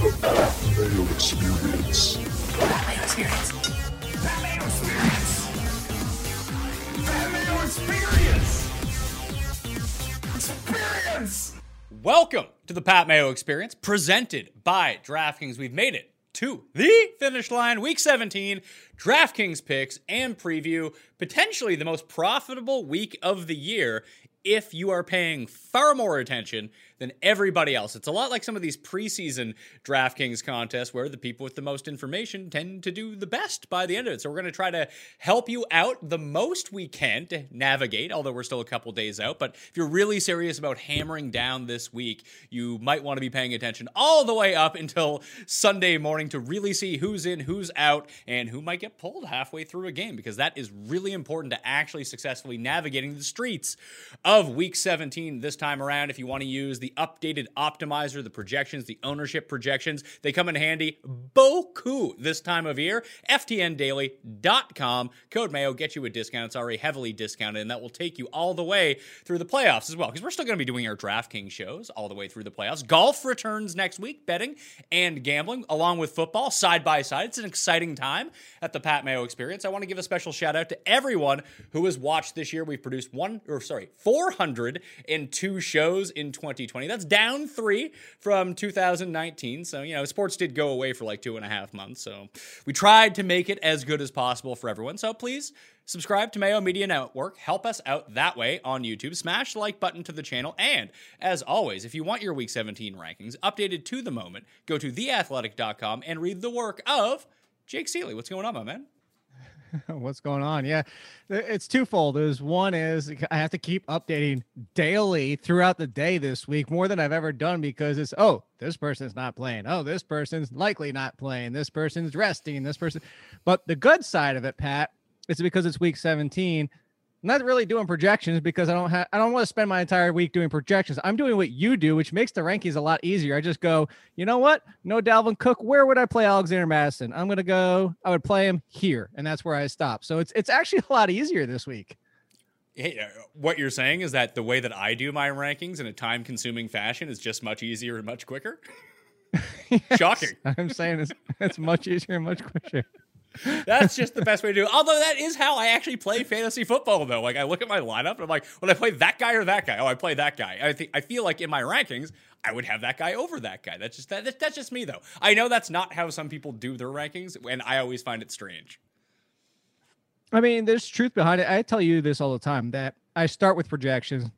The Experience. Experience. Experience. Experience. Experience. Welcome to the Pat Mayo Experience, presented by DraftKings. We've made it to the finish line, week 17, DraftKings picks and preview, potentially the most profitable week of the year if you are paying far more attention than everybody else. It's a lot like some of these preseason DraftKings contests where the people with the most information tend to do the best by the end of it. So we're going to try to help you out the most we can to navigate, although we're still a couple days out. But if you're really serious about hammering down this week, you might want to be paying attention all the way up until Sunday morning to really see who's in, who's out, and who might get pulled halfway through a game because that is really important to actually successfully navigating the streets of week 17 this time around. If you want to use the updated optimizer, the projections, the ownership projections. They come in handy boku this time of year. FTNDaily.com. Code Mayo get you a discount. It's already heavily discounted, and that will take you all the way through the playoffs as well, because we're still going to be doing our DraftKings shows all the way through the playoffs. Golf returns next week, betting and gambling, along with football side by side. It's an exciting time at the Pat Mayo Experience. I want to give a special shout out to everyone who has watched this year. We've produced one, or sorry, 402 shows in 2020. That's down three from 2019. So, you know, sports did go away for like two and a half months. So we tried to make it as good as possible for everyone. So please subscribe to Mayo Media Network. Help us out that way on YouTube. Smash the like button to the channel. And as always, if you want your Week 17 rankings updated to the moment, go to theathletic.com and read the work of Jake Ciely. What's going on, my man? what's going on? Yeah it's twofold. Is one is i have to keep updating daily throughout the day this week more than i've ever done because it's oh this person's not playing. Oh this person's likely not playing. This person's resting. This person but the good side of it pat is because it's week 17 I'm not really doing projections because I don't have I don't want to spend my entire week doing projections. I'm doing what you do, which makes the rankings a lot easier. I just go, you know what? No Dalvin Cook. Where would I play Alexander Mattison? I'm gonna go. I would play him here, and that's where I stop. So it's it's actually a lot easier this week. Hey, uh, what you're saying is that the way that I do my rankings in a time-consuming fashion is just much easier and much quicker. Yes, Shocking. I'm saying it's it's much easier and much quicker. That's just the best way to do it. Although that is how I actually play fantasy football, though. Like I look at my lineup and I'm like, when I play that guy or that guy, oh, I play that guy. I think I feel like in my rankings, I would have that guy over that guy. That's just that, that's just me, though. I know that's not how some people do their rankings, and I always find it strange. I mean, there's truth behind it. I tell you this all the time that I start with projections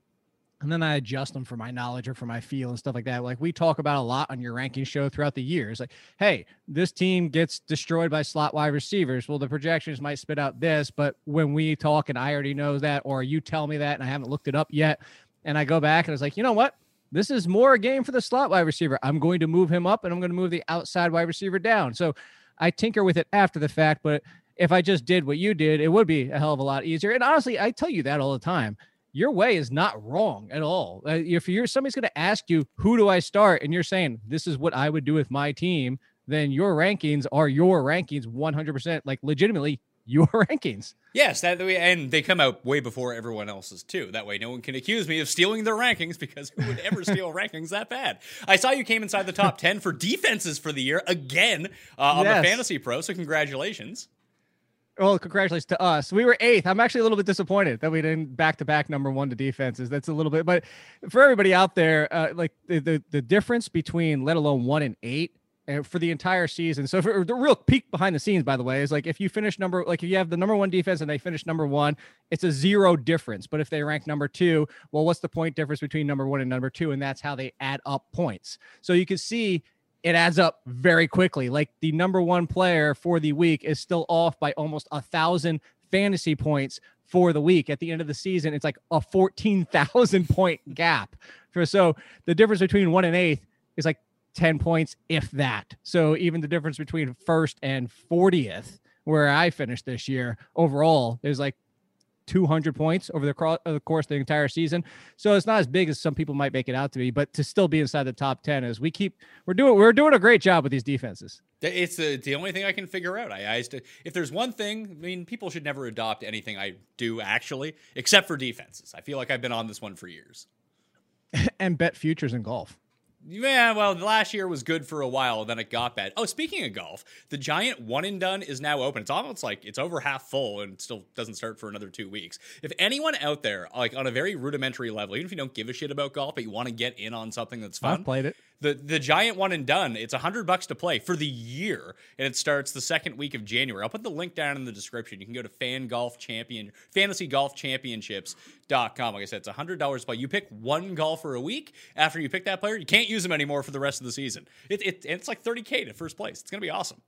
and then I adjust them for my knowledge or for my feel and stuff like that. Like we talk about a lot on your ranking show throughout the years. Like, hey, this team gets destroyed by slot wide receivers. Well, the projections might spit out this, but when we talk and I already know that, or you tell me that and I haven't looked it up yet, and I go back and I was like, you know what? This is more a game for the slot wide receiver. I'm going to move him up and I'm going to move the outside wide receiver down. So I tinker with it after the fact, but if I just did what you did, it would be a hell of a lot easier. And honestly, I tell you that all the time your way is not wrong at all. Uh, if you're somebody's going to ask you, who do I start? And you're saying, this is what I would do with my team, then your rankings are your rankings 100%, like legitimately your rankings. Yes, that way, and they come out way before everyone else's too. That way, no one can accuse me of stealing their rankings because who would ever steal rankings that bad? I saw you came inside the top ten for defenses for the year again uh, on yes. the Fantasy Pro. So congratulations. Well, congratulations to us. We were eighth. I'm actually a little bit disappointed that we didn't back to back number one to defenses. That's a little bit, but for everybody out there, uh, like the, the, the difference between let alone one and eight uh, for the entire season. So for the real peak behind the scenes, by the way, is like if you finish number like if you have the number one defense and they finish number one, it's a zero difference. But if they rank number two, well, what's the point difference between number one and number two? And that's how they add up points. So you can see it adds up very quickly. Like the number one player for the week is still off by almost a thousand fantasy points for the week. At the end of the season, it's like a 14,000 point gap. So the difference between one and eighth is like 10 points, if that. So even the difference between first and 40th, where I finished this year overall, is like 200 points over the, cro- the course of the entire season. So it's not as big as some people might make it out to be, but to still be inside the top 10 is we keep we're doing we're doing a great job with these defenses. It's the, the only thing I can figure out. I, I used to, if there's one thing, I mean, people should never adopt anything I do actually, except for defenses. I feel like I've been on this one for years. and bet futures in golf. Yeah, well, last year was good for a while, then it got bad. Oh, speaking of golf, the giant one and done is now open. It's almost like it's over half full and still doesn't start for another two weeks. If anyone out there, like on a very rudimentary level, even if you don't give a shit about golf, but you want to get in on something that's fun, I've played it the the giant one and done it's a hundred bucks to play for the year and it starts the second week of january i'll put the link down in the description you can go to fan golf champion fantasy golf championships.com like i said it's a hundred dollars to play you pick one golfer a week. After you pick that player you can't use them anymore for the rest of the season. It, it it's like 30k to first place. It's gonna be awesome.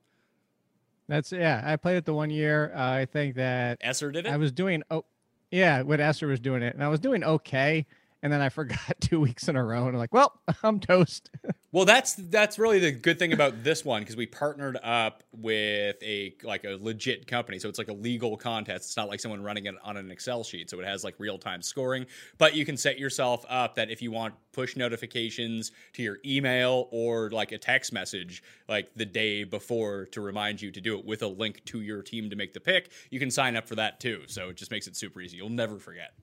That's yeah i played it the one year. Uh, i think that esser did it? I was doing oh yeah when esser was doing it. And i was doing okay and then I forgot two weeks in a row, and I'm like, well, I'm toast. well, that's that's really the good thing about this one because we partnered up with a like a legit company, so it's like a legal contest. It's not like someone running it on an Excel sheet, so it has like real time scoring. But you can set yourself up that if you want push notifications to your email or like a text message like the day before to remind you to do it with a link to your team to make the pick, you can sign up for that too. So it just makes it super easy. You'll never forget.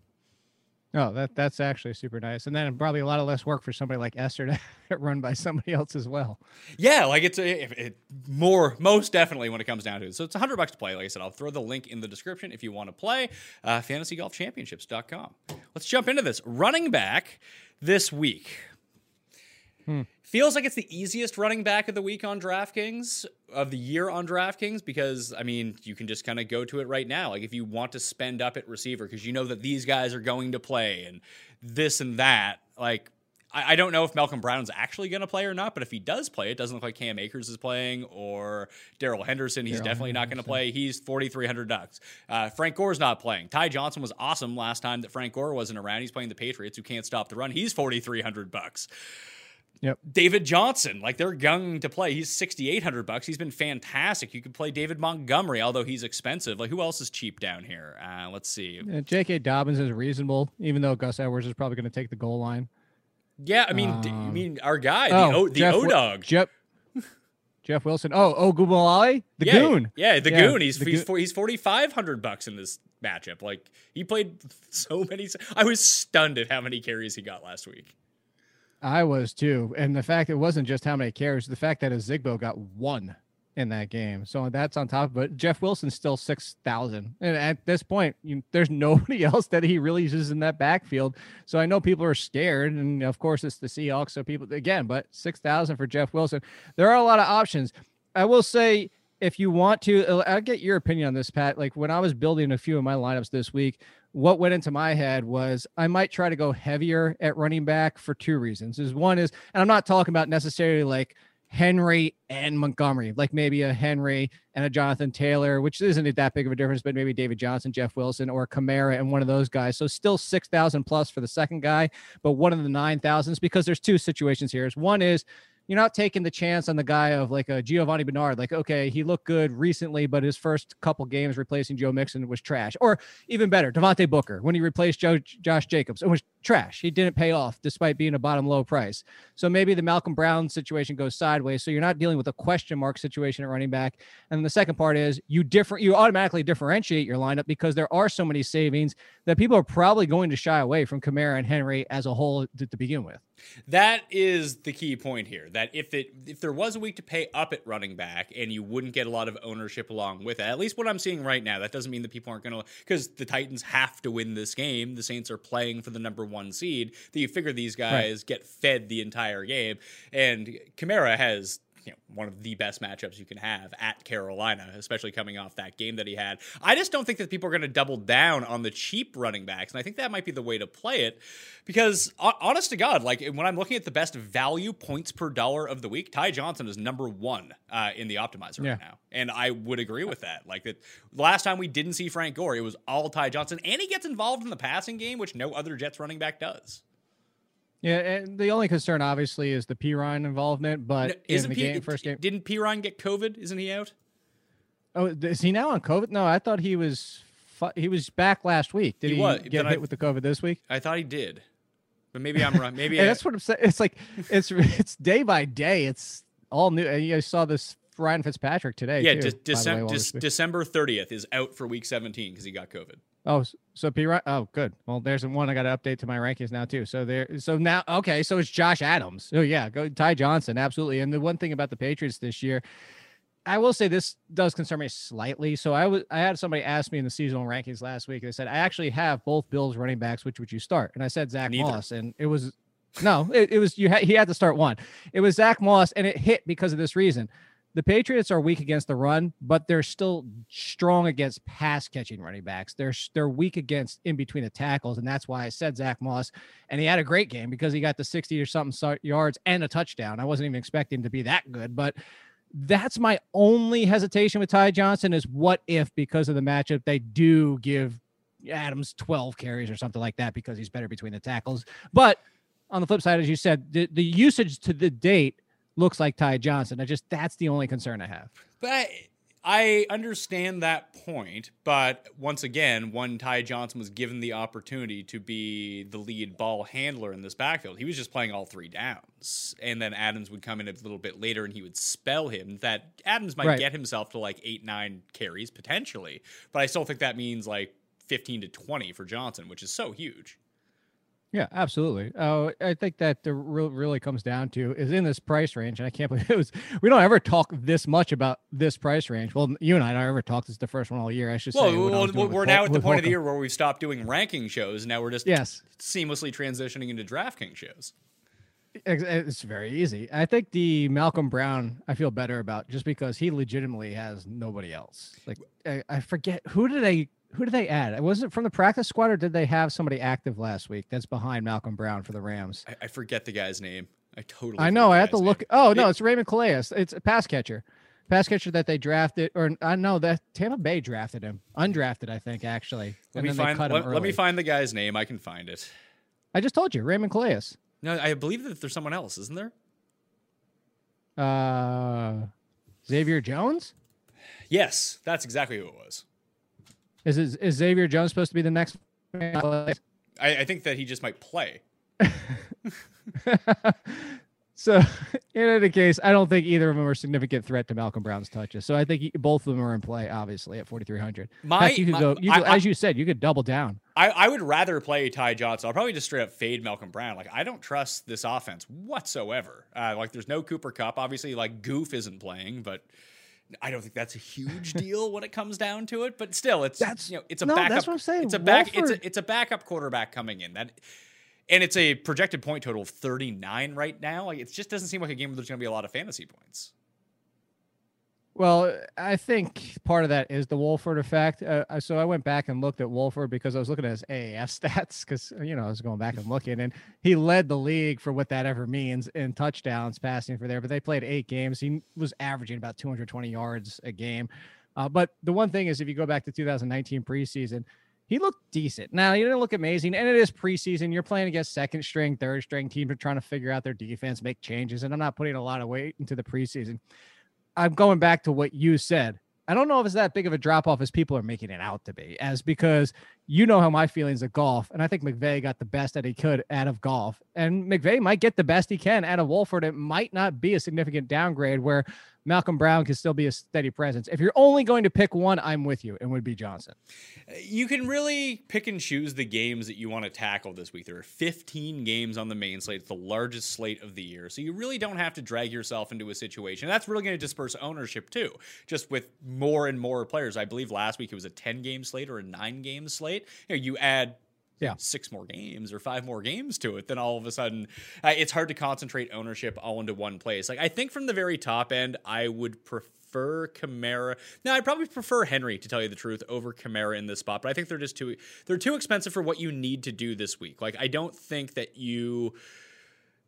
Oh, that that's actually super nice, and then probably a lot of less work for somebody like Esther to run by somebody else as well. Yeah, like it's a, it, it, more most definitely when it comes down to it. So it's a hundred bucks to play. Like I said, I'll throw the link in the description if you want to play. Uh, FantasyGolfChampionships.com. Let's jump into this running back this week. Hmm. Feels like it's the easiest running back of the week on DraftKings, of the year on DraftKings, because, I mean, you can just kind of go to it right now. Like, if you want to spend up at receiver, because you know that these guys are going to play and this and that, like, I, I don't know if Malcolm Brown's actually going to play or not, but if he does play, it doesn't look like Cam Akers is playing or Darrell Henderson. He's Darrell definitely Henderson. not going to play. He's 4,300 ducks. Uh, Frank Gore's not playing. Ty Johnson was awesome last time that Frank Gore wasn't around. He's playing the Patriots, who can't stop the run. He's 4,300 bucks. Yep. David Johnson, like they're young to play. He's sixty eight hundred bucks. He's been fantastic. You could play David Montgomery, although he's expensive. Like who else is cheap down here? Uh, let's see. J.K. Dobbins is reasonable, even though Gus Edwards is probably going to take the goal line. Yeah, I mean, um, I mean our guy, the oh, o, the O dog, Jeff, Jeff Wilson. Oh, oh, Gubalali, the yeah, goon. Yeah, the yeah, goon. He's the he's, he's forty five hundred bucks in this matchup. Like he played so many. I was stunned at how many carries he got last week. I was too. And the fact it wasn't just how many carries, the fact that a Zigbo got one. in that game. So that's on top of it. Jeff Wilson's still 6,000. And at this point, you, there's nobody else that he really uses in that backfield. So I know people are scared. And of course, it's the Seahawks. So people, again, but 6,000 for Jeff Wilson. There are a lot of options. I will say, if you want to, uh, I'll get your opinion on this, Pat. Like when I was building a few of my lineups this week, what went into my head was I might try to go heavier at running back for two reasons. Is one is, and I'm not talking about necessarily like Henry and Montgomery, like maybe a Henry and a Jonathan Taylor, which isn't that big of a difference, but maybe David Johnson, Jeff Wilson, or Kamara and one of those guys. So still 6,000 plus for the second guy, but one of the 9,000s because there's two situations here. Is One is you're not taking the chance on the guy of like a Giovanni Bernard. Like, okay, he looked good recently, but his first couple games replacing Joe Mixon was trash. Or even better, Devontae Booker when he replaced Joe, Josh Jacobs, it was trash. He didn't pay off despite being a bottom low price. So maybe the Malcolm Brown situation goes sideways. So you're not dealing with a question mark situation at running back. And the second part is you different you automatically differentiate your lineup because there are so many savings that people are probably going to shy away from Kamara and Henry as a whole to, to begin with. That is the key point here. That if it if there was a week to pay up at running back and you wouldn't get a lot of ownership along with it, at least what I'm seeing right now, that doesn't mean that people aren't going to because the Titans have to win this game. The Saints are playing for the number one seed. That you figure these guys right. get fed the entire game, and Kamara has you know, one of the best matchups you can have at Carolina, especially coming off that game that he had. I just don't think that people are going to double down on the cheap running backs, and I think that might be the way to play it. Because honest to God, like when I'm looking at the best value points per dollar of the week, Ty Johnson is number one uh, in the optimizer yeah. right now, and I would agree with that. Like that, last time we didn't see Frank Gore, it was all Ty Johnson, and he gets involved in the passing game, which no other Jets running back does. Yeah, and the only concern obviously is the Perine involvement, but no, in the P- game, first game, didn't Perine get COVID? Isn't he out? Oh, is he now on COVID? No, I thought he was he was back last week. Did he, he was, get hit I, with the COVID this week? I thought he did, but maybe I'm wrong. Maybe I, that's what I'm saying. It's like it's it's day by day. It's all new. And You saw this Ryan Fitzpatrick today. Yeah, too, de- December de- December 30th is out for Week 17 because he got COVID. Oh, so P. Oh, good. Well, there's one I got to update to my rankings now too. So there. So now, okay. So it's Josh Adams. Oh yeah, go Ty Johnson. Absolutely. And the one thing about the Patriots this year, I will say this does concern me slightly. So I was I had somebody ask me in the seasonal rankings last week. They said I actually have both Bills running backs. Which would you start? And I said Zach Neither. Moss, and it was no, it, it was you. Ha- he had to start one. It was Zach Moss, and it hit because of this reason the Patriots are weak against the run, but they're still strong against pass catching running backs. They're they're weak against in between the tackles, and that's why I said Zach Moss. And he had a great game because he got the sixty or something yards and a touchdown. I wasn't even expecting to be that good, but that's my only hesitation with Ty Johnson is what if because of the matchup they do give Adams twelve carries or something like that because he's better between the tackles. But on the flip side, as you said, the, the usage to the date looks like Ty Johnson. I just that's the only concern I have. But I understand that point, but once again, when Ty Johnson was given the opportunity to be the lead ball handler in this backfield, he was just playing all three downs. And then Adams would come in a little bit later and he would spell him. That Adams might right. get himself to like eight, nine carries potentially, but I still think that means like 15 to 20 for Johnson, which is so huge. Yeah, absolutely. Oh, I think that the real really comes down to is in this price range, and I can't believe it was. We don't ever talk this much about this price range. Well, you and I don't ever talk. This is the first one all year. I should well, say. Well, we're now at the point of the year where we've stopped doing ranking shows. Now we're just yes seamlessly transitioning into DraftKings shows. It's very easy. I think the Malcolm Brown I feel better about just because he legitimately has nobody else. Like I, I forget who did they who did they add? Was it from the practice squad or did they have somebody active last week that's behind Malcolm Brown for the Rams? I, I forget the guy's name. I totally. I know. I have to look. Name. Oh no, it's Raymond Calais. It's a pass catcher, pass catcher that they drafted, or I know that Tampa Bay drafted him, undrafted, I think actually. Let me find. Let, let, me find the guy's name. I can find it. I just told you, Raymond Calais. No, I believe that there's someone else, isn't there? Uh, Xavier Jones. Yes, that's exactly who it was. Is is, is Xavier Jones supposed to be the next? I, I think that he just might play. so, in any case, I don't think either of them are a significant threat to Malcolm Brown's touches. So I think both of them are in play, obviously, at 4,300. My, Heck, you my, go, you could, I, as you said, you could double down. I, I would rather play Ty Johnson. I'll probably just straight up fade Malcolm Brown. Like, I don't trust this offense whatsoever. Uh, like, there's no Cooper Kupp. Obviously, like, Goff isn't playing, but I don't think that's a huge deal when it comes down to it, but still, it's That's- you know it's a no, backup. that's what I'm saying. It's a back. It's a it's a backup quarterback coming in that, and it's a projected point total of 39 right now. Like it just doesn't seem like a game where there's going to be a lot of fantasy points. Well, I think part of that is the Wolford effect. Uh, so I went back and looked at Wolford because I was looking at his AAF stats because you know I was going back and looking, and he led the league for what that ever means in touchdowns passing for there. But they played eight games. He was averaging about 220 yards a game. Uh, but the one thing is, if you go back to 2019 preseason, he looked decent. Now he didn't look amazing, and it is preseason. You're playing against second string, third string teams are trying to figure out their defense, make changes, and I'm not putting a lot of weight into the preseason. I'm going back to what you said. I don't know if it's that big of a drop off as people are making it out to be, as because you know how my feelings of Goff, and I think McVay got the best that he could out of Goff, and McVay might get the best he can out of Wolford. It might not be a significant downgrade where Malcolm Brown can still be a steady presence. If you're only going to pick one, I'm with you, and would be Johnson. You can really pick and choose the games that you want to tackle this week. There are 15 games on the main slate. It's the largest slate of the year. So you really don't have to drag yourself into a situation. That's really going to disperse ownership too, just with more and more players. I believe last week it was a 10 game slate or a nine game slate. You, know, you add Yeah. six more games or five more games to it, then all of a sudden uh, it's hard to concentrate ownership all into one place. Like I think from the very top end, I would prefer Kamara. Now I'd probably prefer Henry to tell you the truth over Kamara in this spot, but I think they're just too they're too expensive for what you need to do this week. Like I don't think that you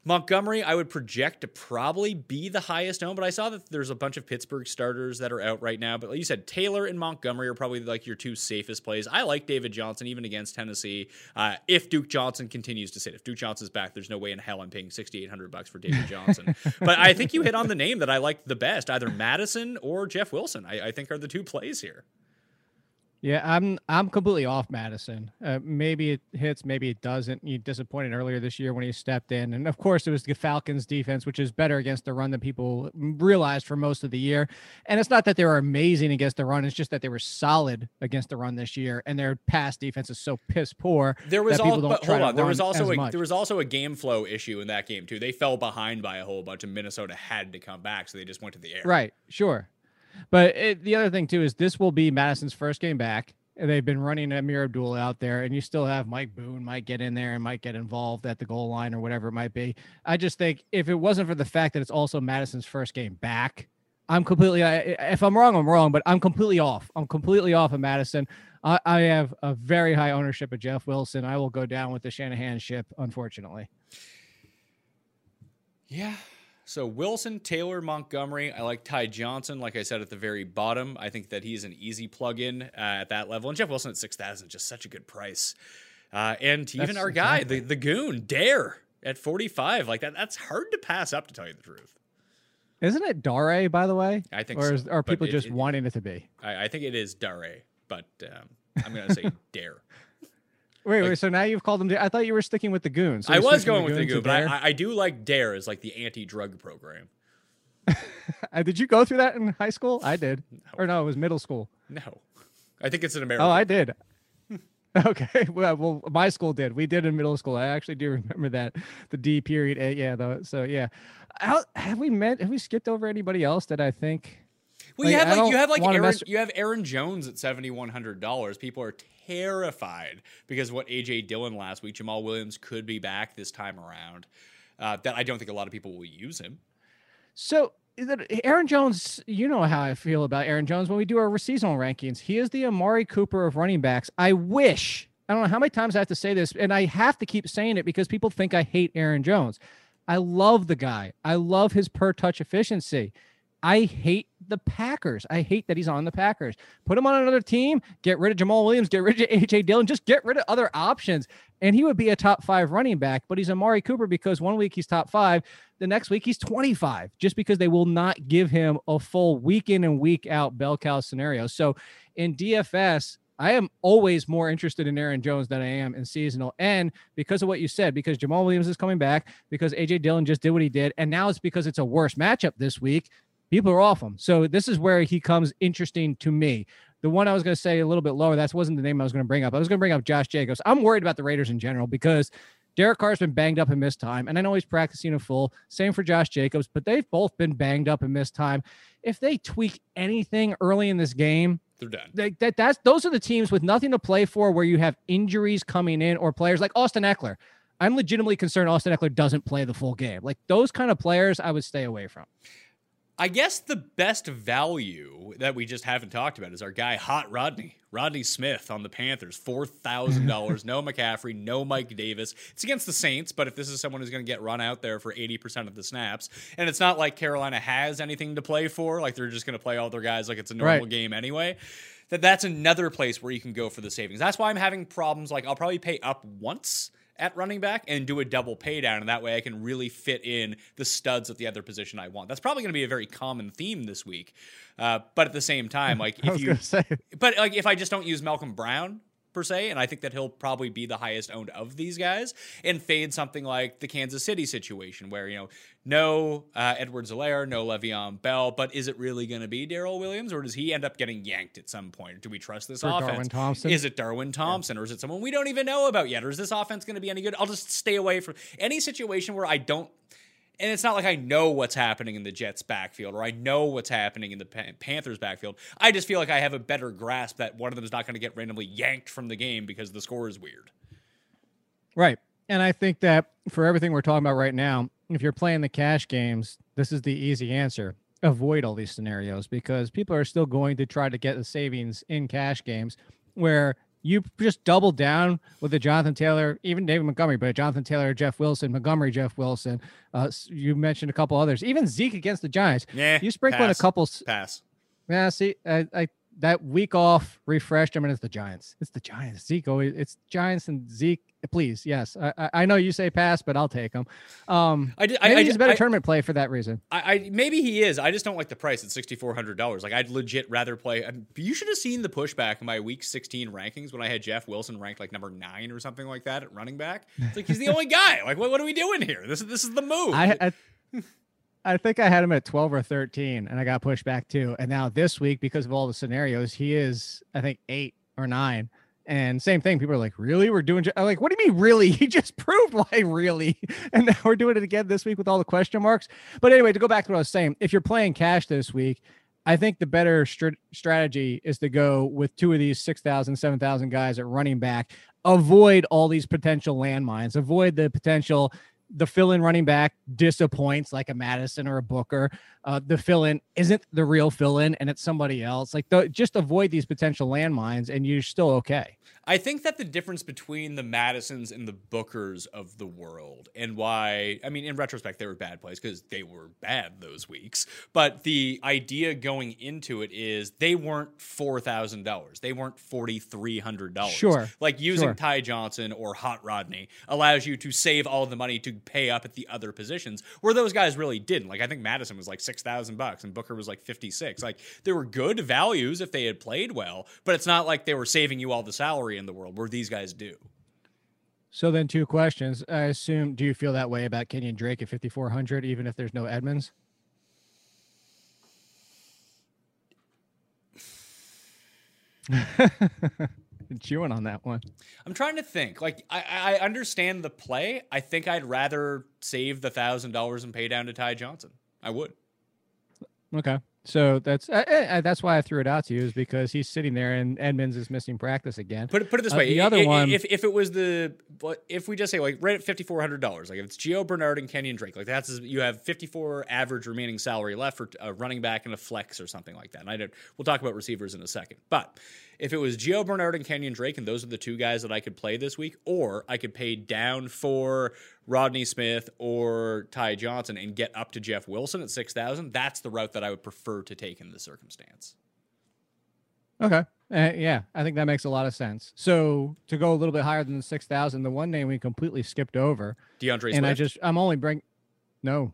Montgomery, I would project to probably be the highest owned, but I saw that there's a bunch of Pittsburgh starters that are out right now. But like you said, Taylor and Montgomery are probably like your two safest plays. I like David Johnson even against Tennessee. Uh, if Duke Johnson continues to sit, if Duke Johnson's back, there's no way in hell I'm paying 6,800 bucks for David Johnson. but I think you hit on the name that I like the best, either Mattison or Jeff Wilson. I, I think are the two plays here. Yeah, I'm I'm completely off Mattison. Uh, maybe it hits, maybe it doesn't. You disappointed earlier this year when he stepped in, and of course it was the Falcons' defense, which is better against the run than people realized for most of the year. And it's not that they were amazing against the run; it's just that they were solid against the run this year, and their pass defense is so piss poor. There was all, don't but hold on. There was also a, there was also a game flow issue in that game too. They fell behind by a whole bunch, and Minnesota had to come back, so they just went to the air. Right, sure. But it, the other thing too is this will be Mattison's first game back. And They've been running Amir Abdul out there, and you still have Mike Boone might get in there and might get involved at the goal line or whatever it might be. I just think if it wasn't for the fact that it's also Mattison's first game back, I'm completely. If I'm wrong, I'm wrong, but I'm completely off. I'm completely off of Mattison. I, I have a very high ownership of Jeff Wilson. I will go down with the Shanahan ship, unfortunately. Yeah. So Wilson, Taylor, Montgomery. I like Ty Johnson. Like I said at the very bottom, I think that he's an easy plug-in uh, at that level. And Jeff Wilson at six thousand, just such a good price. Uh, and even our guy, the the goon, Dare at forty five, like that. That's hard to pass up, to tell you the truth. Isn't it Dare, by the way? I think or so, are people it- just it- wanting it to be? I, I think it is Dare, but um, I'm gonna say Dare. Wait, Like- wait. So now you've called them. I thought you were sticking with the goons. So I was going with the goon, but I, I do like Dare as like the anti-drug program. Uh, did you go through that in high school? I did. Or no, it was middle school. No, I think it's an American. Oh, I did. Okay. Well, well, my school did. We did in middle school. I actually do remember that the D period. A, yeah. Though. So yeah. How, have we met? Have we skipped over anybody else that I think? Well, you have like you have like Aaron, mess- you have Aaron Jones at seventy one hundred dollars. People are terrified because what AJ Dillon last week. Jamaal Williams could be back this time around. Uh, that I don't think a lot of people will use him. So Aaron Jones, you know how I feel about Aaron Jones when we do our seasonal rankings. He is the Amari Cooper of running backs. I wish, I don't know how many times I have to say this, and I have to keep saying it because people think I hate Aaron Jones. I love the guy. I love his per touch efficiency. I hate the Packers. I hate that he's on the Packers. Put him on another team, get rid of Jamaal Williams, get rid of AJ Dillon, just get rid of other options. And he would be a top five running back, but he's Amari Cooper because one week he's top five, the next week he's 25, just because they will not give him a full week in and week out bell cow scenario. So in DFS, I am always more interested in Aaron Jones than I am in seasonal. And because of what you said, because Jamaal Williams is coming back, because AJ Dillon just did what he did, and now it's because it's a worse matchup this week. People are off him. So this is where he comes interesting to me. The one I was going to say a little bit lower, that wasn't the name I was going to bring up. I was going to bring up Josh Jacobs. I'm worried about the Raiders in general because Derek Carr's been banged up and missed time, and I know he's practicing a full. Same for Josh Jacobs, but they've both been banged up and missed time. If they tweak anything early in this game, They're done. they, that that's those are the teams with nothing to play for, where you have injuries coming in or players like Austin Ekeler. I'm legitimately concerned Austin Ekeler doesn't play the full game. Like those kind of players, I would stay away from. I guess the best value that we just haven't talked about is our guy Hot Rodney. Rodney Smith on the Panthers, four thousand dollars. no McCaffrey, no Mike Davis. It's against the Saints, but if this is someone who's going to get run out there for eighty percent of the snaps, and it's not like Carolina has anything to play for, like they're just going to play all their guys like it's a normal Right. game anyway. That that's another place where you can go for the savings. That's why I'm having problems. Like I'll probably pay up once at running back and do a double pay down, and that way I can really fit in the studs at the other position I want. That's probably going to be a very common theme this week. Uh, but at the same time, like if you say but like if I just don't use Malcolm Brown per se, and I think that he'll probably be the highest owned of these guys, and fade something like the Kansas City situation where you know no uh, Edwards-Helaire, no Le'Veon Bell, but is it really going to be Darrel Williams, or does he end up getting yanked at some point? Do we trust this Or offense? Darwin Thompson? Is it Darwin Thompson, or is it someone we don't even know about yet, or is this offense going to be any good? I'll just stay away from any situation where I don't and it's not like I know what's happening in the Jets backfield or I know what's happening in the Pan- Panthers backfield. I just feel like I have a better grasp that one of them is not going to get randomly yanked from the game because the score is weird. Right. And I think that for everything we're talking about right now, if you're playing the cash games, this is the easy answer. Avoid all these scenarios because people are still going to try to get the savings in cash games where you just double down with the Jonathan Taylor, even David Montgomery, but Jonathan Taylor, Jeff Wilson, Montgomery, Jeff Wilson. Uh, you mentioned a couple others, even Zeke against the Giants. Yeah, you sprinkle in a couple. Pass. Yeah, see, I, I that week off refreshed. I mean, it's the Giants. It's the Giants. Zeke always. It's Giants and Zeke. Please, yes. I, I- know you say pass, but I'll take him. Um, I, did, I, maybe I, he's a better I- tournament play for that reason. I, I maybe he is. I just don't like the price at sixty four hundred dollars. Like I'd legit rather play. You should have seen the pushback in my week sixteen rankings when I had Jeff Wilson ranked like number nine or something like that at running back. It's like he's the only guy. Like what, what are we doing here? This is this is the move. I, I I think I had him at 12 or 13 and I got pushed back too. And now this week, because of all the scenarios, he is, I think, eight or nine. And same thing. People are like, really? We're doing, I'm like, what do you mean, really? He just proved why, really. And now we're doing it again this week with all the question marks. But anyway, to go back to what I was saying, if you're playing cash this week, I think the better str- strategy is to go with two of these 6,000, 7,000 guys at running back. Avoid all these potential landmines. Avoid the potential the fill-in running back disappoints like a Mattison or a Booker. Uh, the fill-in isn't the real fill-in and it's somebody else. Like the, just avoid these potential landmines and you're still okay. I think that the difference between the Mattisons and the Bookers of the world, and why, I mean, in retrospect, they were bad plays because they were bad those weeks. But the idea going into it is they weren't $4,000. They weren't $4,300. Sure. Like using Sure. Ty Johnson or Hot Rodney allows you to save all the money to pay up at the other positions where those guys really didn't. Like I think Mattison was like 6,000 bucks and Booker was like 56. Like they were good values if they had played well, but it's not like they were saving you all the salary in the world where these guys do. So then two questions. I assume, do you feel that way about Kenyon Drake at 5,400, even if there's no Edmonds? Chewing on that one. I'm trying to think. Like I, I understand the play. I think I'd rather save the thousand dollars and pay down to Ty Johnson. I would. Okay. So that's uh, uh, that's why I threw it out to you is because he's sitting there and Edmonds is missing practice again. Put it put it this Uh, way: the I- other I- one- if if it was the, if we just say like right at fifty four hundred dollars, like if it's Gio Bernard and Kenyon Drake, like that's you have fifty four average remaining salary left for a running back and a flex or something like that. And I don't. We'll talk about receivers in a second, but if it was Gio Bernard and Kenyon Drake, and those are the two guys that I could play this week, or I could pay down for Rodney Smith or Ty Johnson and get up to Jeff Wilson at six thousand, that's the route that I would prefer to take in this circumstance. Okay. Uh, yeah, I think that makes a lot of sense. So to go a little bit higher than the 6,000, the one name we completely skipped over, D'Andre Swift. and I just, I'm only bring, no,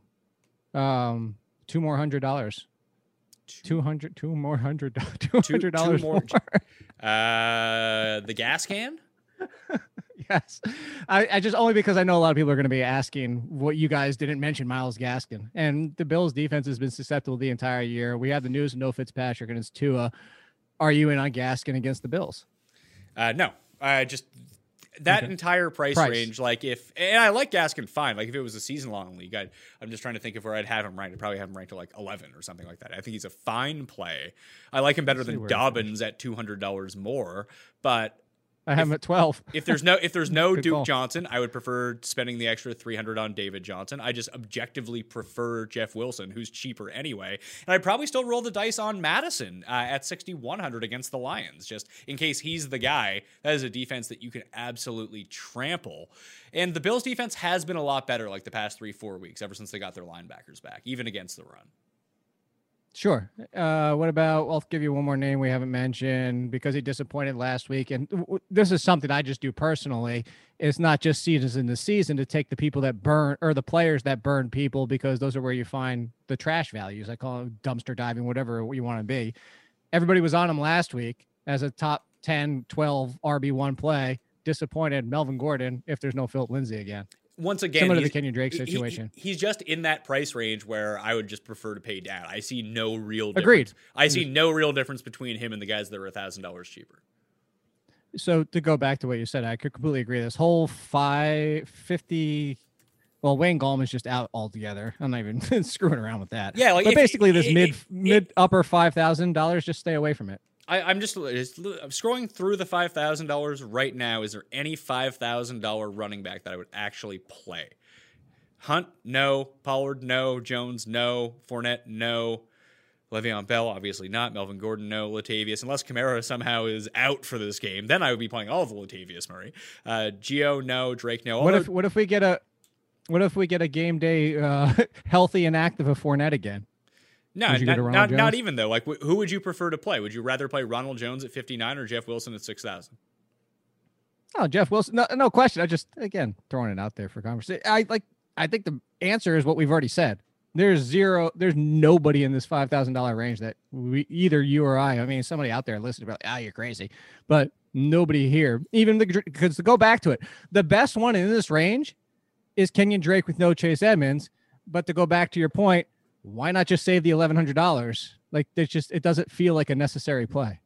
um, two more hundred dollars. Two hundred, two more hundred, two hundred dollars more. more- uh, the gas can. yes, I, I just only because I know a lot of people are going to be asking what you guys didn't mention Myles Gaskin, and the Bills' defense has been susceptible the entire year. We had the news no Fitzpatrick and it's Tua. Are you in on Gaskin against the Bills? Uh, no, I just that Okay. entire price, Price. range, like if and I like Gaskin fine. Like if it was a season long league, I'd, I'm just trying to think of where I'd have him ranked. I'd probably have him ranked to like 11 or something like that. I think he's a fine play. I like him better than Dobbins at $200 more, but I have him at 12. if there's no if there's no Good Duke call. Johnson, I would prefer spending the extra 300 on David Johnson. I just objectively prefer Jeff Wilson, who's cheaper anyway. And I'd probably still roll the dice on Mattison uh, at 6100 against the Lions, just in case he's the guy. That is a defense that you can absolutely trample. And the Bills defense has been a lot better like the past 3-4 weeks ever since they got their linebackers back, even against the run. Sure. Uh, what about? I'll give you one more name we haven't mentioned because he disappointed last week, and this is something I just do personally. It's not just seasons in the season to take the people that burn or the players that burn people because those are where you find the trash values. I call it dumpster diving, whatever you want to be. Everybody was on him last week as a top 10, 12 RB one play. Disappointed Melvin Gordon if there's no Phillip Lindsay again. Once again, Similar to the Kenyon Drake he- he- situation. he's just in that price range where I would just prefer to pay down. I see no real difference. Agreed. I see no real difference between him and the guys that are a thousand dollars cheaper. so to go back to what you said, I could completely agree. This whole five fifty, well, Wayne Gallman's just out altogether. I'm not even screwing around with that. Yeah, like, but if- basically, this mid mid upper five thousand dollars, just stay away from it. I, I'm just it's- I'm scrolling through the five thousand dollars right now. Is there any five thousand dollar running back that I would actually play? Hunt, no. Pollard, no. Jones, no. Fournette, no. Le'Veon Bell, obviously not. Melvin Gordon, no. Latavius, unless Kamara somehow is out for this game, then I would be playing all of the Latavius Murray. Uh, Gio, no. Drake, no. What if what if we get a what if we get a game day uh, healthy and active of Fournette again? No, Would you go not, not, not even though. Like, wh- who would you prefer to play? Would you rather play Ronald Jones at 59 or Jeff Wilson at 6,000? Oh, Jeff Wilson. No, no question. I just again throwing it out there for conversation. I like. I think the answer is what we've already said. There's zero. There's nobody in this five thousand dollar range that we either you or I. I mean, somebody out there listening, like, ah, you're crazy, but nobody here. Even the because to go back to it, the best one in this range is Kenyon Drake with no Chase Edmonds. But to go back to your point, why not just save the eleven hundred dollars? Like, it's just it doesn't feel like a necessary play.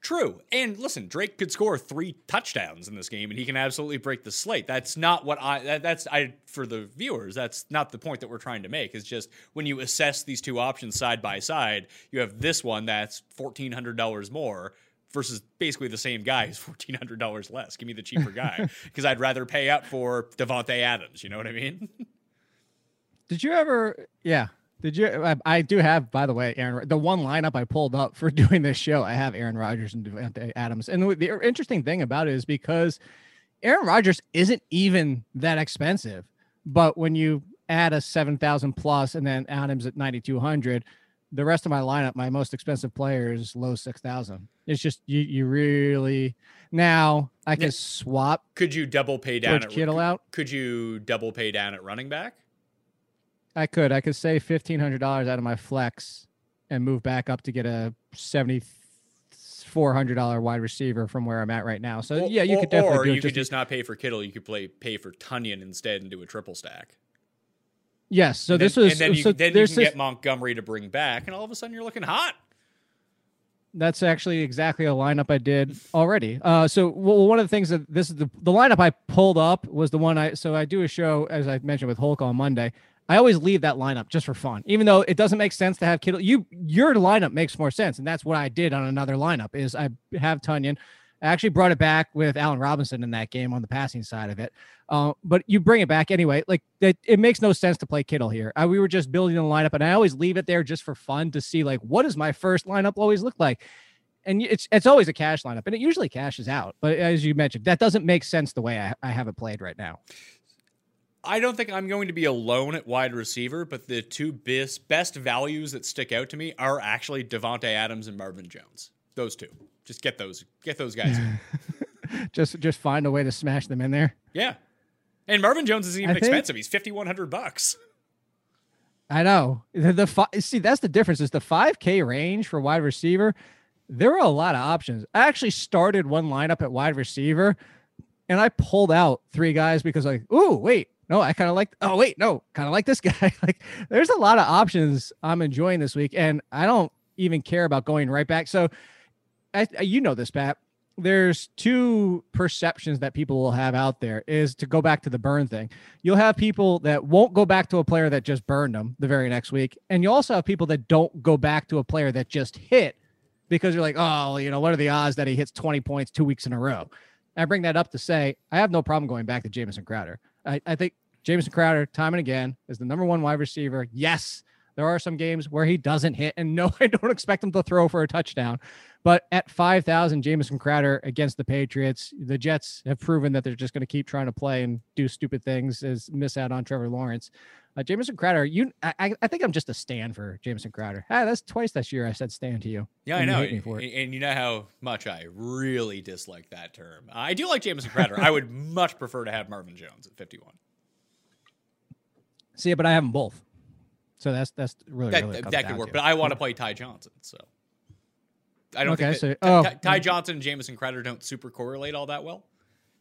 True. And listen, Drake could score three touchdowns in this game and he can absolutely break the slate. That's not what I that, that's I for the viewers, that's not the point that we're trying to make. It's just when you assess these two options side by side, you have this one that's $1400 more versus basically the same guy who's $1400 less. Give me the cheaper guy because I'd rather pay up for Davante Adams, you know what I mean? Did you ever? Yeah. Did you? I, I do have, by the way, Aaron. The one lineup I pulled up for doing this show, I have Aaron Rodgers and Davante Adams. And the, the interesting thing about it is because Aaron Rodgers isn't even that expensive, but when you add a seven thousand plus and then Adams at ninety two hundred, the rest of my lineup, my most expensive player is low six thousand. It's just you. You really now I can Yeah. swap Could you double pay down George at Kittle out. Could you double pay down at running back? I could. I could save fifteen hundred dollars out of my flex and move back up to get a seventy four hundred dollar wide receiver from where I'm at right now. So Uh, yeah, you or, could definitely do that. or you it. could Just, just not pay for Kittle. You could play pay for Tonyan instead and do a triple stack. yes. So And this then, was and then you, so then you can get Montgomery to bring back, and all of a sudden you're looking hot. that's actually exactly a lineup I did already. Uh, so well, one of the things that this is the the lineup I pulled up was the one I so I do a show as I mentioned with Hulk on Monday. I always leave that lineup just for fun, even though it doesn't make sense to have Kittle. You your lineup makes more sense, and that's what I did on another lineup. Is I have Tonyan. I actually brought it back with Allen Robinson in that game on the passing side of it. Uh, but you bring it back anyway. Like that, it makes no sense to play Kittle here. I, we were just building the lineup, and I always leave it there just for fun to see like what does my first lineup always look like. And it's it's always a cash lineup, and it usually cashes out. But as you mentioned, that doesn't make sense the way I, I have it played right now. I don't think I'm going to be alone at wide receiver, but the two best best values that stick out to me are actually Davante Adams and Marvin Jones. Those two. Just get those get those guys. Just just find a way to smash them in there. yeah. And Marvin Jones isn't even I think- expensive. He's 5100 bucks. I know the, the fi- see that's the difference is the 5K range for wide receiver. There are a lot of options. I actually started one lineup at wide receiver, and I pulled out three guys because like, ooh, wait, no, I kind of like. Oh wait, no, kind of like this guy. like, there's a lot of options I'm enjoying this week, and I don't even care about going right back. So, I, you know this, Pat. there's two perceptions that people will have out there is to go back to the burn thing. You'll have people that won't go back to a player that just burned them the very next week. And you also have people that don't go back to a player that just hit because you're like, oh, you know, what are the odds that he hits 20 points two weeks in a row? I bring that up to say I have no problem going back to Jamison Crowder. I, I think Jamison Crowder, time and again, is the number one wide receiver. Yes, there are some games where he doesn't hit, and no, I don't expect him to throw for a touchdown. But at 5,000, Jamison Crowder against the Patriots, the Jets have proven that they're just going to keep trying to play and do stupid things as miss out on Trevor Lawrence. Uh, Jamison Crowder, you, I, I think I'm just a stand for Jamison Crowder. Ah, that's twice this year I said stand to you. Yeah, I know. hate me for it. And, and you know how much I really dislike that term. I do like Jamison Crowder. I would much prefer to have Marvin Jones at 51. See, but I have them both. So that's that's really That, really what it comes that could work. to. But I want to play Ty Johnson. So I don't Okay, think that, so- Ty, oh, Ty mm. Johnson and Jamison Crowder don't super correlate all that well.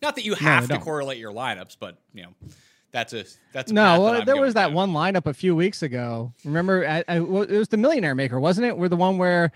Not that you have to correlate your lineups, but you know that's a that's a No, well, I'm there was that down. one lineup a few weeks ago. Remember, I, I, it was the Millionaire Maker, wasn't it? Where the one where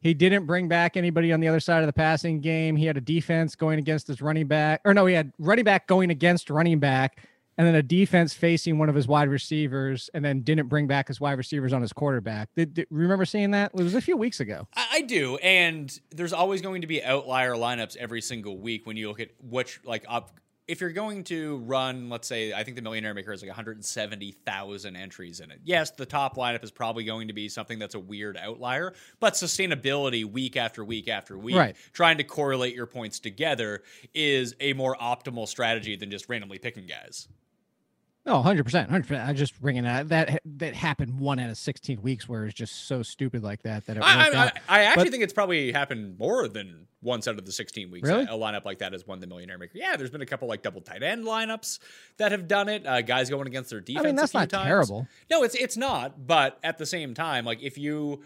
he didn't bring back anybody on the other side of the passing game. He had a defense going against his running back, or no, he had running back going against running back, and then a defense facing one of his wide receivers, and then didn't bring back his wide receivers on his quarterback. Did, did remember seeing that? It was a few weeks ago. I, I do, and there's always going to be outlier lineups every single week when you look at which like up. If you're going to run, let's say, I think the Millionaire Maker has like 170,000 entries in it. Yes, the top lineup is probably going to be something that's a weird outlier, but sustainability week after week after week, Right. trying to correlate your points together is a more optimal strategy than just randomly picking guys. No, hundred percent, hundred percent. I just bringing that that that happened one out of sixteen weeks where it's just so stupid like that that it I, I. I, actually But- think it's probably happened more than once out of the 16 weeks. Really? A lineup like that has won the Millionaire Maker. Yeah, there's been a couple like double tight end lineups that have done it. Uh, guys going against their defense. I mean, that's not times. terrible. No, it's it's not. But at the same time, like if you,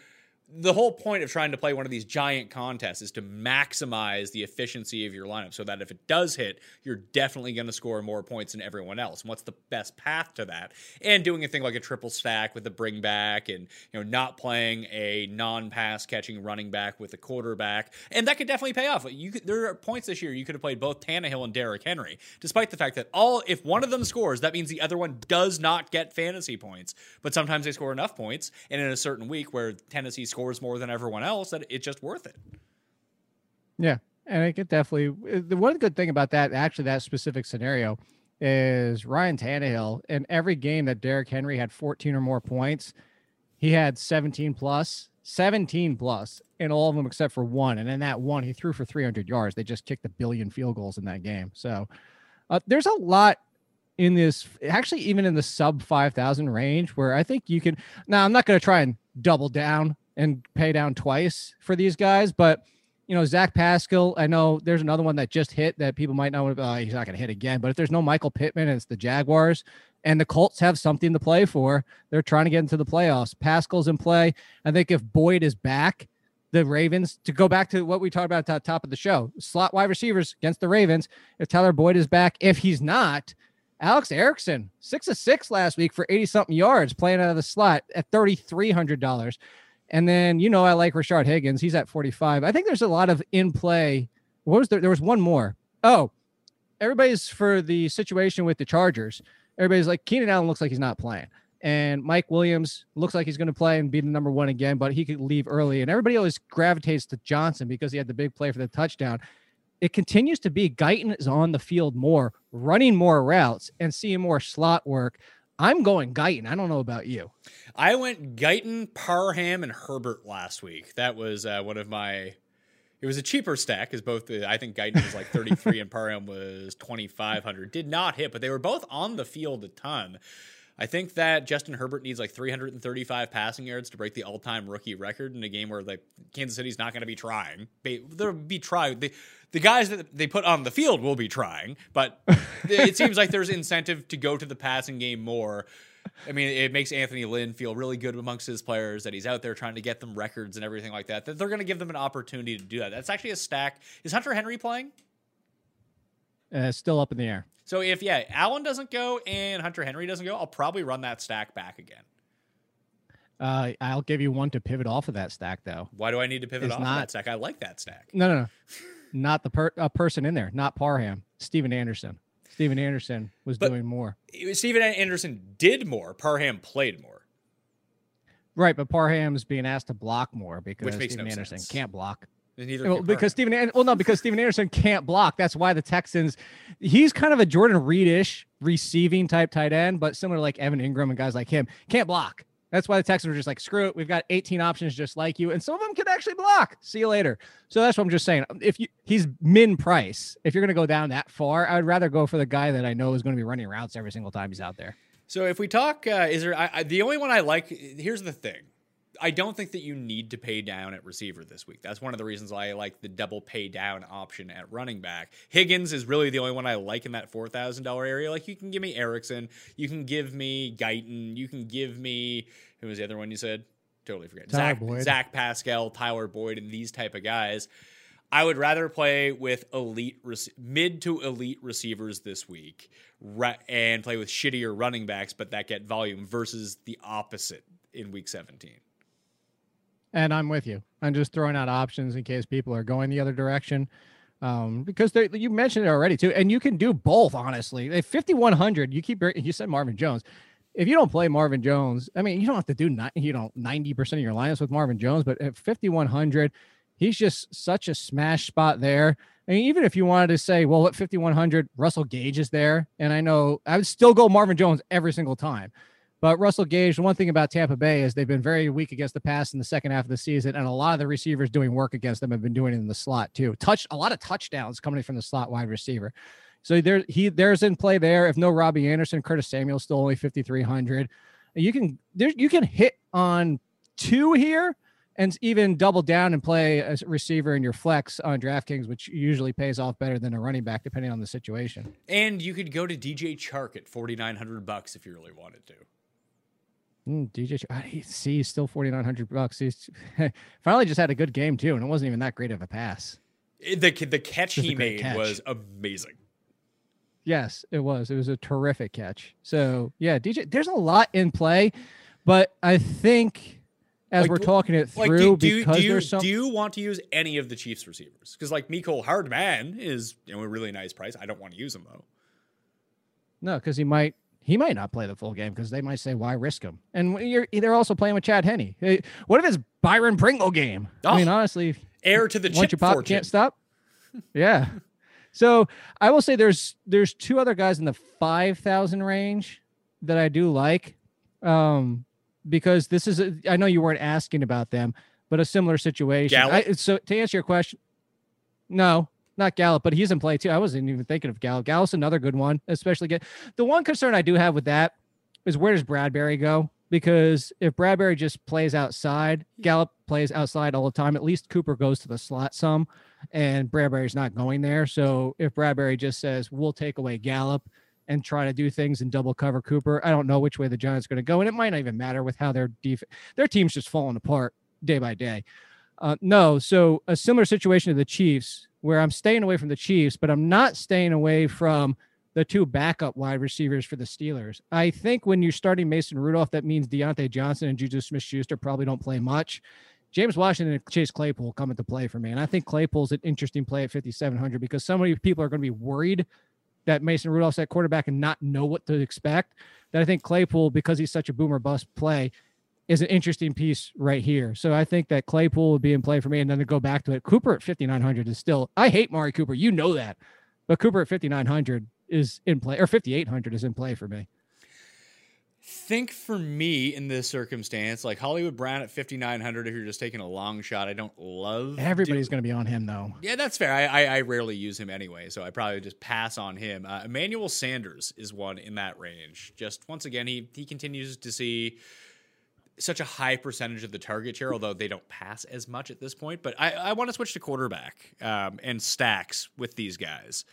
the whole point of trying to play one of these giant contests is to maximize the efficiency of your lineup, so that if it does hit, you're definitely going to score more points than everyone else. And what's the best path to that? And doing a thing like a triple stack with a bring back, and you know not playing a non-pass catching running back with a quarterback, and that could definitely pay off. You could, there are points this year you could have played both Tannehill and Derrick Henry, despite the fact that all if one of them scores, that means the other one does not get fantasy points. But sometimes they score enough points, and in a certain week where Tennessee more than everyone else, that it's just worth it. Yeah, and it could definitely. The one good thing about that, actually, that specific scenario, is Ryan Tannehill. In every game that Derrick Henry had 14 or more points, he had 17 plus, 17 plus in all of them except for one. And in that one, he threw for 300 yards. They just kicked a billion field goals in that game. So uh, there's a lot in this, actually, even in the sub 5,000 range, where I think you can. Now, I'm not going to try and double down and pay down twice for these guys, but you know, Zach Pascal, I know there's another one that just hit that people might not know uh, he's not going to hit again. But if there's no Michael Pittman it's the Jaguars and the Colts have something to play for, they're trying to get into the playoffs. Pascal's in play. I think if Boyd is back, the Ravens, to go back to what we talked about at the top of the show, slot wide receivers against the Ravens. If Tyler Boyd is back, if he's not, Alex Erickson, six of six last week for 80 something yards playing out of the slot at $3,300. And then, you know, I like Rashard Higgins. He's at 45. I think there's a lot of in play. What was there? There was one more. Oh, everybody's for the situation with the Chargers. Everybody's like, Keenan Allen looks like he's not playing. And Mike Williams looks like he's going to play and be the number one again, but he could leave early. And everybody always gravitates to Johnson because he had the big play for the touchdown. It continues to be Guyton is on the field more, running more routes and seeing more slot work. I'm going Guyton. I don't know about you. I went Guyton, Parham, and Herbert last week. That was uh, one of my. It was a cheaper stack because both the, I think Guyton was like 33 and Parham was 2500. Did not hit, but they were both on the field a ton. I think that Justin Herbert needs like 335 passing yards to break the all-time rookie record in a game where like Kansas City's not going to be trying. They, they'll be trying. The, the guys that they put on the field will be trying, but it seems like there's incentive to go to the passing game more. I mean, it makes Anthony Lynn feel really good amongst his players that he's out there trying to get them records and everything like that. That they're going to give them an opportunity to do that. That's actually a stack. Is Hunter Henry playing? Uh, still up in the air. So if yeah, Allen doesn't go and Hunter Henry doesn't go, I'll probably run that stack back again. Uh, I'll give you one to pivot off of that stack, though. Why do I need to pivot It's off of that stack? I like that stack. No, no, no. not the per- a person in there, not Parham, Stephen Anderson. Stephen Anderson was But- doing more. Stephen Anderson did more. Parham played more. Right, but Parham's being asked to block more because makes Steven no Anderson sense. can't block. Well, because Stephen, Steven, well, no, because Stephen Anderson can't block. That's why the Texans, he's kind of a Jordan Reed-ish receiving type tight end, but similar to like Evan Engram and guys like him, can't block. That's why the Texans were just like, screw it. We've got 18 options just like you, and some of them can actually block. See you later. So that's what I'm just saying. If you he's min price, if you're going to go down that far, I would rather go for the guy that I know is going to be running routes every single time he's out there. So if we talk, uh, is there I, I, the only one I like? Here's the thing. I don't think that you need to pay down at receiver this week. That's one of the reasons why I like the double pay down option at running back. Higgins is really the only one I like in that four thousand dollar area. Like you can give me Erickson, you can give me Guyton, you can give me who was the other one you said? Totally forget. Tyler Zach Boyd. Zach Pascal, Tyler Boyd, and these type of guys. I would rather play with elite, rec- mid to elite receivers this week, and play with shittier running backs, but that get volume versus the opposite in week 17. And I'm with you. I'm just throwing out options in case people are going the other direction. Um, because you mentioned it already too, and you can do both. Honestly, at 5100, you keep you said Marvin Jones. If you don't play Marvin Jones, I mean, you don't have to do ni- you know 90 percent of your lineups with Marvin Jones, but at 5100, he's just such a smash spot there. I mean, even if you wanted to say, well, at 5100, Russell Gage is there, and I know I would still go Marvin Jones every single time. But Russell Gage, one thing about Tampa Bay is they've been very weak against the pass in the second half of the season, and a lot of the receivers doing work against them have been doing it in the slot too. Touch a lot of touchdowns coming from the slot wide receiver. So there he there's in play there. If no Robbie Anderson, Curtis Samuel still only 5300. You can there you can hit on two here and even double down and play a receiver in your flex on DraftKings, which usually pays off better than a running back depending on the situation. And you could go to DJ Chark at 4900 bucks if you really wanted to. Mm, DJ, I see, he's still forty nine hundred bucks. He's finally just had a good game too, and it wasn't even that great of a pass. The, the catch he made catch. was amazing. Yes, it was. It was a terrific catch. So yeah, DJ, there's a lot in play, but I think as Like, we're talking it Like, through, do, do, you- because do, you, there's some. do you want to use any of the Chiefs receivers? Because like Mecole Hardman is you know a really nice price. I don't want to use him though. No, because he might he might not play the full game because they might say why risk him. And you're they're also playing with Chad Henne. Hey, What if it's Byron Pringle game? I mean, Oh. honestly, Heir to the once chip you pop, fortune. can't stop. Yeah. So I will say there's there's two other guys in the five thousand range that I do like, um, because this is a, I know you weren't asking about them, but a similar situation. I, so to answer your question, no, not Gallup, but he's in play too. I wasn't even thinking of Gallup. Gallup's another good one, especially get the one concern I do have with that is where does Bradberry go? Because if Bradberry just plays outside, Gallup plays outside all the time. At least Cooper goes to the slot some, and Bradberry's not going there. So if Bradberry just says we'll take away Gallup and try to do things and double cover Cooper, I don't know which way the Giants are going to go, and it might not even matter with how their def- their team's just falling apart day by day. Uh, no, so a similar situation to the Chiefs, where I'm staying away from the Chiefs, but I'm not staying away from the two backup wide receivers for the Steelers. I think when you're starting Mason Rudolph, that means Diontae Johnson and Juju Smith Schuster probably don't play much. James Washington and Chase Claypool come into play for me. And I think Claypool's an interesting play at 5,700 because so many people are going to be worried that Mason Rudolph's at quarterback and not know what to expect. That I think Claypool, because he's such a boomer bust play, is an interesting piece right here. So I think that Claypool would be in play for me. And then to go back to it, Cooper at 5,900 is still, I hate Mari Cooper. You know that. But Cooper at 5,900 is in play, or 5,800 is in play for me. think for me in this circumstance, like Hollywood Brown at 5,900, if you're just taking a long shot, I don't love. Everybody's going to be on him, though. Yeah, that's fair. I, I, I rarely use him anyway, so I probably just pass on him. Uh, Emmanuel Sanders is one in that range. Just once again, he he continues to see such a high percentage of the target share, although they don't pass as much at this point. But I, I want to switch to quarterback um, and stacks with these guys.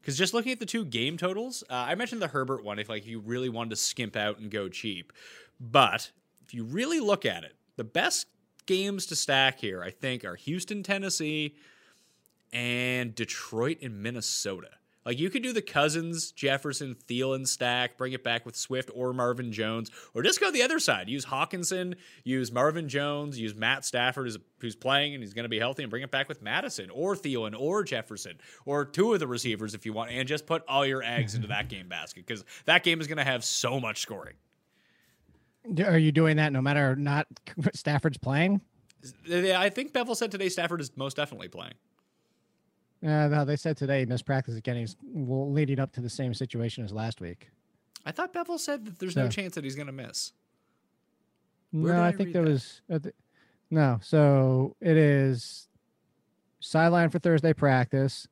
Because just looking at the two game totals, uh, I mentioned the Herbert one. If like you really wanted to skimp out and go cheap, but if you really look at it, the best games to stack here, I think, are Houston, Tennessee, and Detroit and Minnesota. Like you could do the Cousins, Jefferson, Thielen stack, bring it back with Swift or Marvin Jones, or just go the other side. Use Hockenson, use Marvin Jones, use Matt Stafford who's playing and he's going to be healthy, and bring it back with Mattison or Thielen or Jefferson or two of the receivers if you want, and just put all your eggs into that game basket because that game is going to have so much scoring. Are you doing that no matter not Stafford's playing? I think Bevell said today Stafford is most definitely playing. Uh, no, they said today missed practice again. He's leading up to the same situation as last week. I thought Bevell said that there's so, no chance that he's going to miss. Where no, I, I think there that? was uh, th- no. So it is sideline for Thursday practice.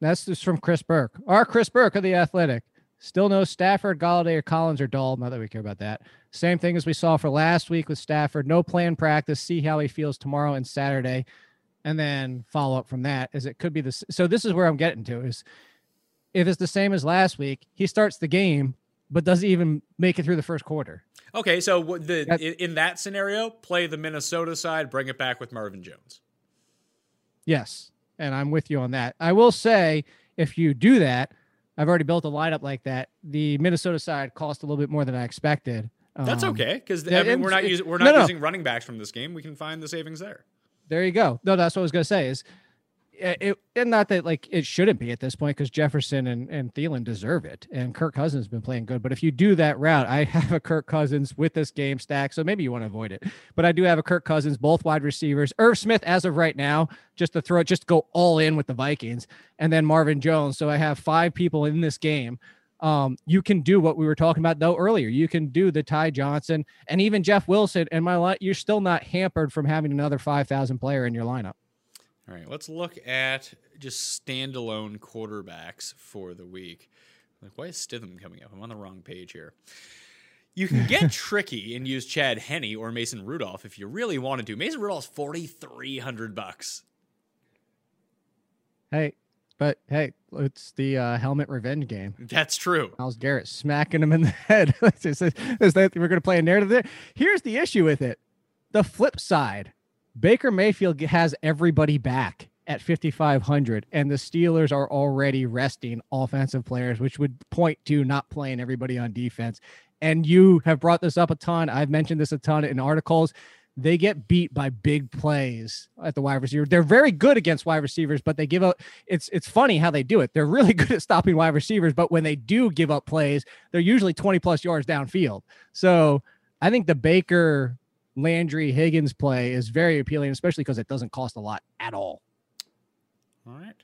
That's just from Chris Burke. Our Chris Burke of the Athletic. Still no Stafford, Golladay, or Collins or Dahl. Not that we care about that. Same thing as we saw for last week with Stafford. No planned practice. See how he feels tomorrow and Saturday and then follow up from that is it could be this so this is where i'm getting to is if it's the same as last week he starts the game but doesn't even make it through the first quarter? Okay so the in that scenario play the minnesota side bring it back with marvin jones. Yes and i'm with you on that. I will say if you do that i've already built a lineup like that. The minnesota side cost a little bit more than i expected. That's um, okay because I mean, we're not using we're not no, using running backs from this game. We can find the savings there. There you go. No, that's what I was gonna say. Is eh, it, and not that like it shouldn't be at this point because Jefferson and, and Thielen deserve it, and Kirk Cousins has been playing good. But if you do that route, I have a Kirk Cousins with this game stack, so maybe you want to avoid it. But I do have a Kirk Cousins, both wide receivers, Irv Smith as of right now, just to throw it, just go all in with the Vikings, and then Marvin Jones. So I have five people in this game um, you can do what we were talking about though earlier. You can do the Ty Johnson and even Jeff Wilson. And my line, you're still not hampered from having another five thousand player in your lineup. All right, let's look at just standalone quarterbacks for the week. Like, why is Stidham coming up? I'm on the wrong page here. You can get tricky and use Chad Henne or Mason Rudolph if you really wanted to. Mason Rudolph's forty three hundred bucks. Hey, but hey, it's the uh, helmet revenge game. That's true. Myles Garrett smacking him in the head. is that we're going to play a narrative there? Here's the issue with it. The flip side, Baker Mayfield has everybody back at 5,500, and the Steelers are already resting offensive players, which would point to not playing everybody on defense. And you have brought this up a ton. I've mentioned this a ton in articles they get beat by big plays at the wide receiver. They're very good against wide receivers, but they give up. It's it's funny how they do it. They're really good at stopping wide receivers, but when they do give up plays, they're usually 20 plus yards downfield. So I think the Baker Landry Higgins play is very appealing, especially because it doesn't cost a lot at all. All right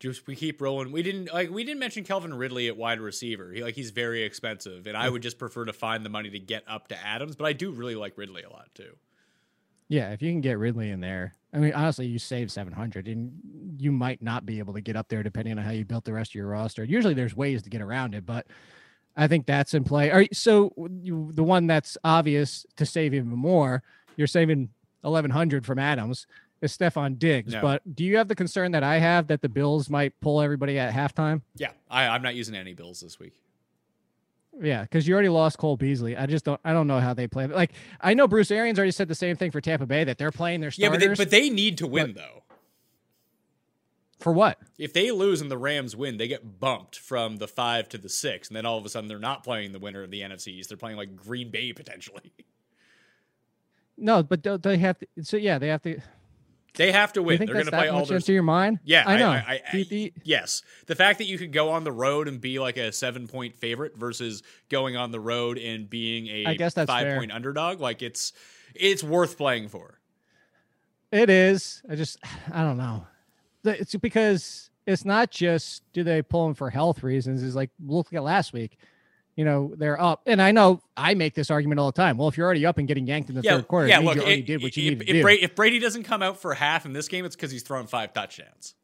just we keep rolling. We didn't like we didn't mention Calvin Ridley at wide receiver. He like he's very expensive, and I would just prefer to find the money to get up to Adams. But I do really like Ridley a lot too. Yeah, if you can get Ridley in there, I mean, honestly, you save seven hundred, and you might not be able to get up there depending on how you built the rest of your roster. Usually, there's ways to get around it, but I think that's in play. Right, so you, the one that's obvious to save even more, you're saving eleven hundred from Adams is Stefon Diggs. No. But do you have the concern that I have that the Bills might pull everybody at halftime? Yeah, I, I'm not using any Bills this week. Yeah, because you already lost Cole Beasley. I just don't. I don't know how they play. Like I know Bruce Arians already said the same thing for Tampa Bay that they're playing their starters. Yeah, but they, but they need to win but, though. For what? If they lose and the Rams win, they get bumped from the five to the six, and then all of a sudden they're not playing the winner of the NFC East. They're playing like Green Bay potentially. No, but they have to. So yeah, they have to. They have to win. They're going to play all their. into your mind? Yeah, I know. I, I, I, yes, the fact that you could go on the road and be like a seven-point favorite versus going on the road and being a I guess that's five-point underdog, like it's it's worth playing for. It is. I just I don't know. It's because it's not just do they pull them for health reasons. Is like look at last week you know they're up. And I know I make this argument all the time. Well, if you're already up and getting yanked in the yeah, third quarter, yeah, look, you already it, did what you if, needed if to Brady, do. If Brady doesn't come out for half in this game, it's because he's throwing five touchdowns.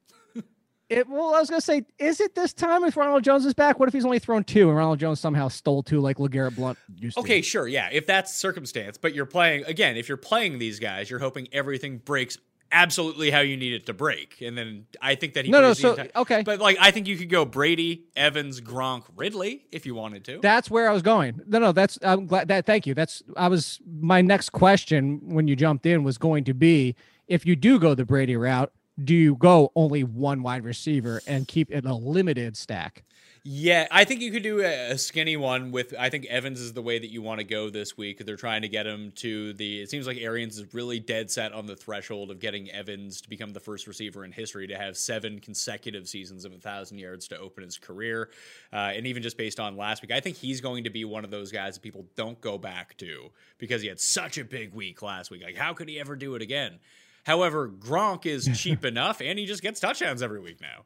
It, well, I was gonna say, is it this time if Ronald Jones is back? What if he's only thrown two and Ronald Jones somehow stole two like LeGarrette Blunt used okay, to? sure, yeah, if that's circumstance, but you're playing again. If you're playing these guys, you're hoping everything breaks absolutely how you need it to break. And then I think that he no no so okay, but like I think you could go Brady, Evans, Gronk, Ridley if you wanted to. That's where I was going. No no that's I'm glad that thank you. That's I was my next question when you jumped in was going to be if you do go the Brady route, do you go only one wide receiver and keep it a limited stack? Yeah, I think you could do a, skinny one with. I think Evans is the way that you want to go this week. They're trying to get him to the. It seems like Arians is really dead set on the threshold of getting Evans to become the first receiver in history to have seven consecutive seasons of a thousand yards to open his career. Uh, and even just based on last week, I think he's going to be one of those guys that people don't go back to because he had such a big week last week. Like, how could he ever do it again? However, Gronk is cheap enough, and he just gets touchdowns every week now.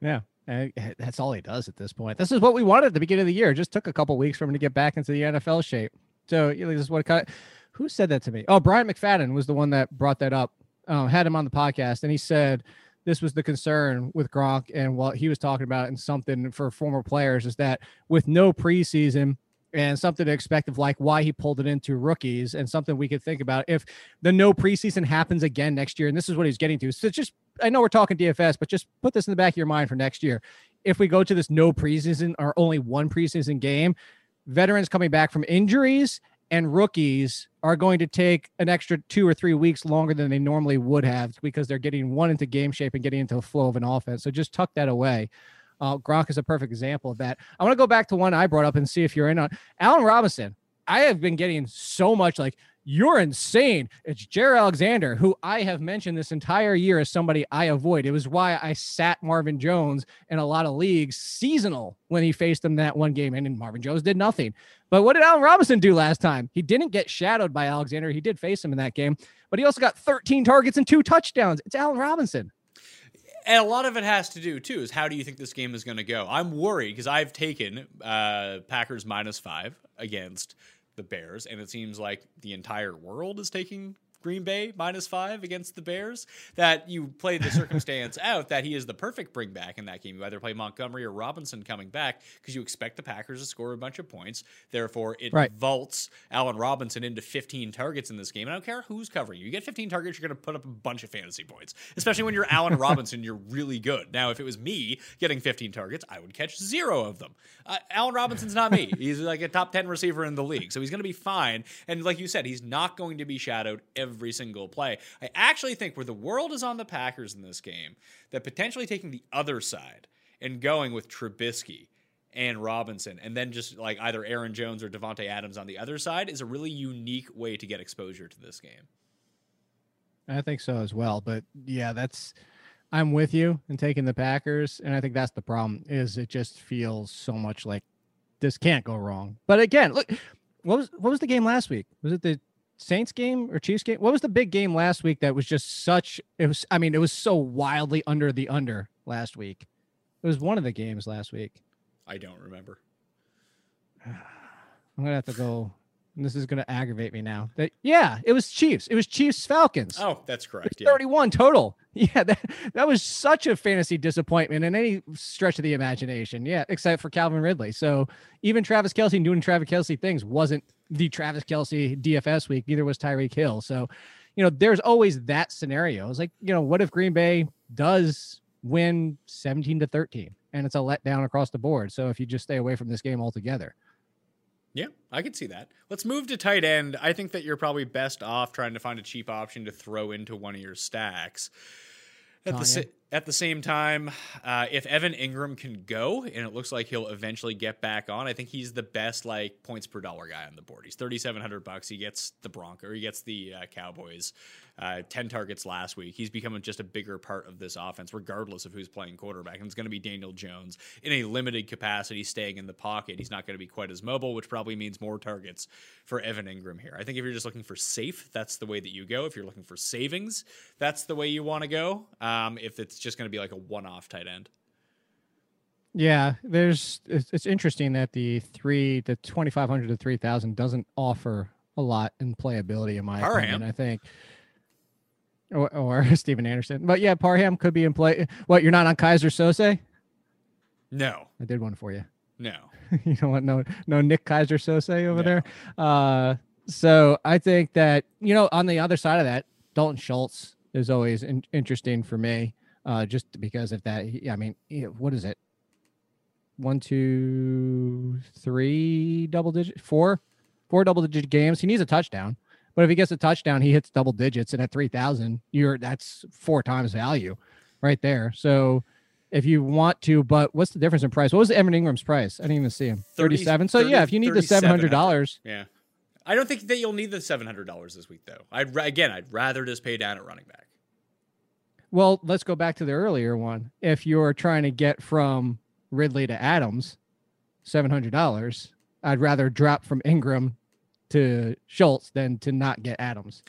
Yeah, and that's all he does at this point. This is what we wanted at the beginning of the year. It just took a couple weeks for him to get back into the NFL shape. So you know, this is what kind of, who said that to me? Oh, Brian McFadden was the one that brought that up. Uh, had him on the podcast, and he said this was the concern with Gronk and what he was talking about, and something for former players is that with no preseason and something to expect of like why he pulled it into rookies and something we could think about if the no preseason happens again next year. And this is what he's getting to. So just I know we're talking DFS, but just put this in the back of your mind for next year. If we go to this no preseason or only one preseason game, veterans coming back from injuries and rookies are going to take an extra two or three weeks longer than they normally would have because they're getting one into game shape and getting into the flow of an offense. So just tuck that away. Uh, Gronk is a perfect example of that. I want to go back to one I brought up and see if you're in on Allen Robinson. I have been getting so much like you're insane. It's Jaire Alexander, who I have mentioned this entire year as somebody I avoid. It was why I sat Marvin Jones in a lot of leagues seasonal when he faced him that one game, and Marvin Jones did nothing. But what did Allen Robinson do last time? He didn't get shadowed by Alexander. He did face him in that game, but he also got 13 targets and two touchdowns. It's Allen Robinson. And a lot of it has to do too is how do you think this game is going to go? I'm worried because I've taken uh, Packers minus five against the Bears, and it seems like the entire world is taking Green Bay minus five against the Bears, that you play the circumstance out that he is the perfect bring back in that game. You either play Montgomery or Robinson coming back because you expect the Packers to score a bunch of points. Therefore, it right. vaults Allen Robinson into 15 targets in this game. And I don't care who's covering you. You get 15 targets, you're going to put up a bunch of fantasy points, especially when you're Allen Robinson, you're really good. Now, if it was me getting 15 targets, I would catch zero of them. Uh, Allen Robinson's not me. He's like a top 10 receiver in the league. So he's going to be fine. And like you said, he's not going to be shadowed every every single play. I actually think where the world is on the Packers in this game, that potentially taking the other side and going with Trubisky and Robinson, and then just like either Aaron Jones or Davante Adams on the other side is a really unique way to get exposure to this game. I think so as well. But yeah, that's I'm with you in taking the Packers, and I think that's the problem. Is it just feels so much like this can't go wrong. But again, look, what was what was the game last week? Was it the Saints game or Chiefs game? What was the big game last week that was just such it was I mean, it was so wildly under the under last week. It was one of the games last week. I don't remember. I'm gonna have to go. This is gonna aggravate me now. That yeah, it was Chiefs. It was Chiefs Falcons. Oh, that's correct. Yeah. 31 total. Yeah, that, that was such a fantasy disappointment in any stretch of the imagination. Yeah, except for Calvin Ridley. So even Travis Kelce doing Travis Kelce things wasn't the Travis Kelce DFS week. Neither was Tyreek Hill. So, you know, there's always that scenario. It's like, you know, what if Green Bay does win 17 to 13 and it's a letdown across the board? So if you just stay away from this game altogether. Yeah, I can see that. Let's move to tight end. I think that you're probably best off trying to find a cheap option to throw into one of your stacks. At the, sa- at the same time, uh, if Evan Engram can go, and it looks like he'll eventually get back on, I think he's the best like points per dollar guy on the board. He's thirty seven hundred bucks. He gets the Bronco, or he gets the uh, Cowboys uh, 10 targets last week. He's becoming just a bigger part of this offense, regardless of who's playing quarterback. And it's going to be Daniel Jones in a limited capacity, staying in the pocket. He's not going to be quite as mobile, which probably means more targets for Evan Engram here. I think if you're just looking for safe, that's the way that you go. If you're looking for savings, that's the way you want to go. Um, if it's just going to be like a one off tight end. Yeah, there's it's, it's interesting that the three the twenty five hundred to three thousand doesn't offer a lot in playability in my Parham. opinion. I think or, or Stephen Anderson. But yeah, Parham could be in play. What you're not on Keyser Söze? No, I did one for you. No, you don't want no no Nick Keyser Söze over no. there. Uh, so I think that you know on the other side of that, Dalton Schultz is always in, interesting for me, uh, just because of that. I mean, what is it? One, two, three double digit, four, four double digit games. He needs a touchdown But if he gets a touchdown, he hits double digits, and at three thousand, you're that's four times value, right there. So if you want to, but what's the difference in price? What was Evan Engram's price? I didn't even see him. 30 Thirty-seven. So yeah, if you need the seven hundred dollars, Yeah. I don't think that you'll need the seven hundred dollars this week, though. I'd again, I'd rather just pay down at running back. well, let's go back to the earlier one. If you're trying to get from Ridley to Adams, seven hundred dollars, I'd rather drop from Engram to Schultz than to not get Adams.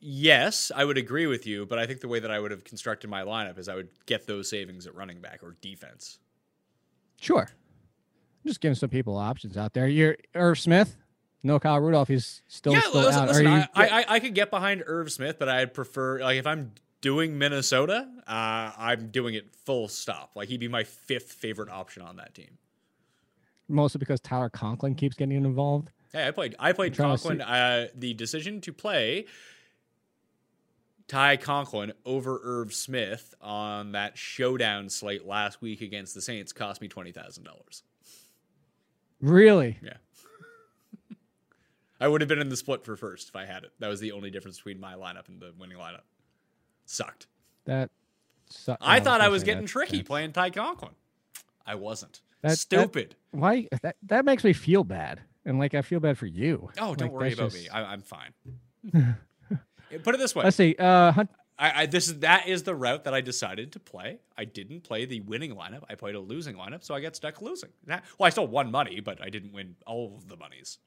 Yes, I would agree with you, but I think the way that I would have constructed my lineup is I would get those savings at running back or defense. Sure. I'm just giving some people options out there. You're Irv Smith, no Kyle Rudolph. He's still yeah, still listen, out. listen, you- I, I, I could get behind Irv Smith, but I'd prefer like if I'm doing Minnesota, uh, I'm doing it full stop. Like he'd be my fifth favorite option on that team. mostly because Tyler Conklin keeps getting involved. Hey, I played. I played Conklin. Uh, the decision to play Ty Conklin over Irv Smith on that showdown slate last week against the Saints cost me twenty thousand dollars. Really? Yeah, I would have been in the split for first if I had it. That was the only difference between my lineup and the winning lineup. Sucked. That. Su- I thought I was getting that- tricky playing Ty Conklin. I wasn't. That- that- Stupid. Why? That that makes me feel bad, and like I feel bad for you. oh, don't Like, worry about just- me. I, I'm fine. Put it this way. Let's see. Uh, Hunt, I, I this is that is the route that I decided to play. I didn't play the winning lineup. I played a losing lineup, so I got stuck losing. That- well, I still won money, but I didn't win all of the monies.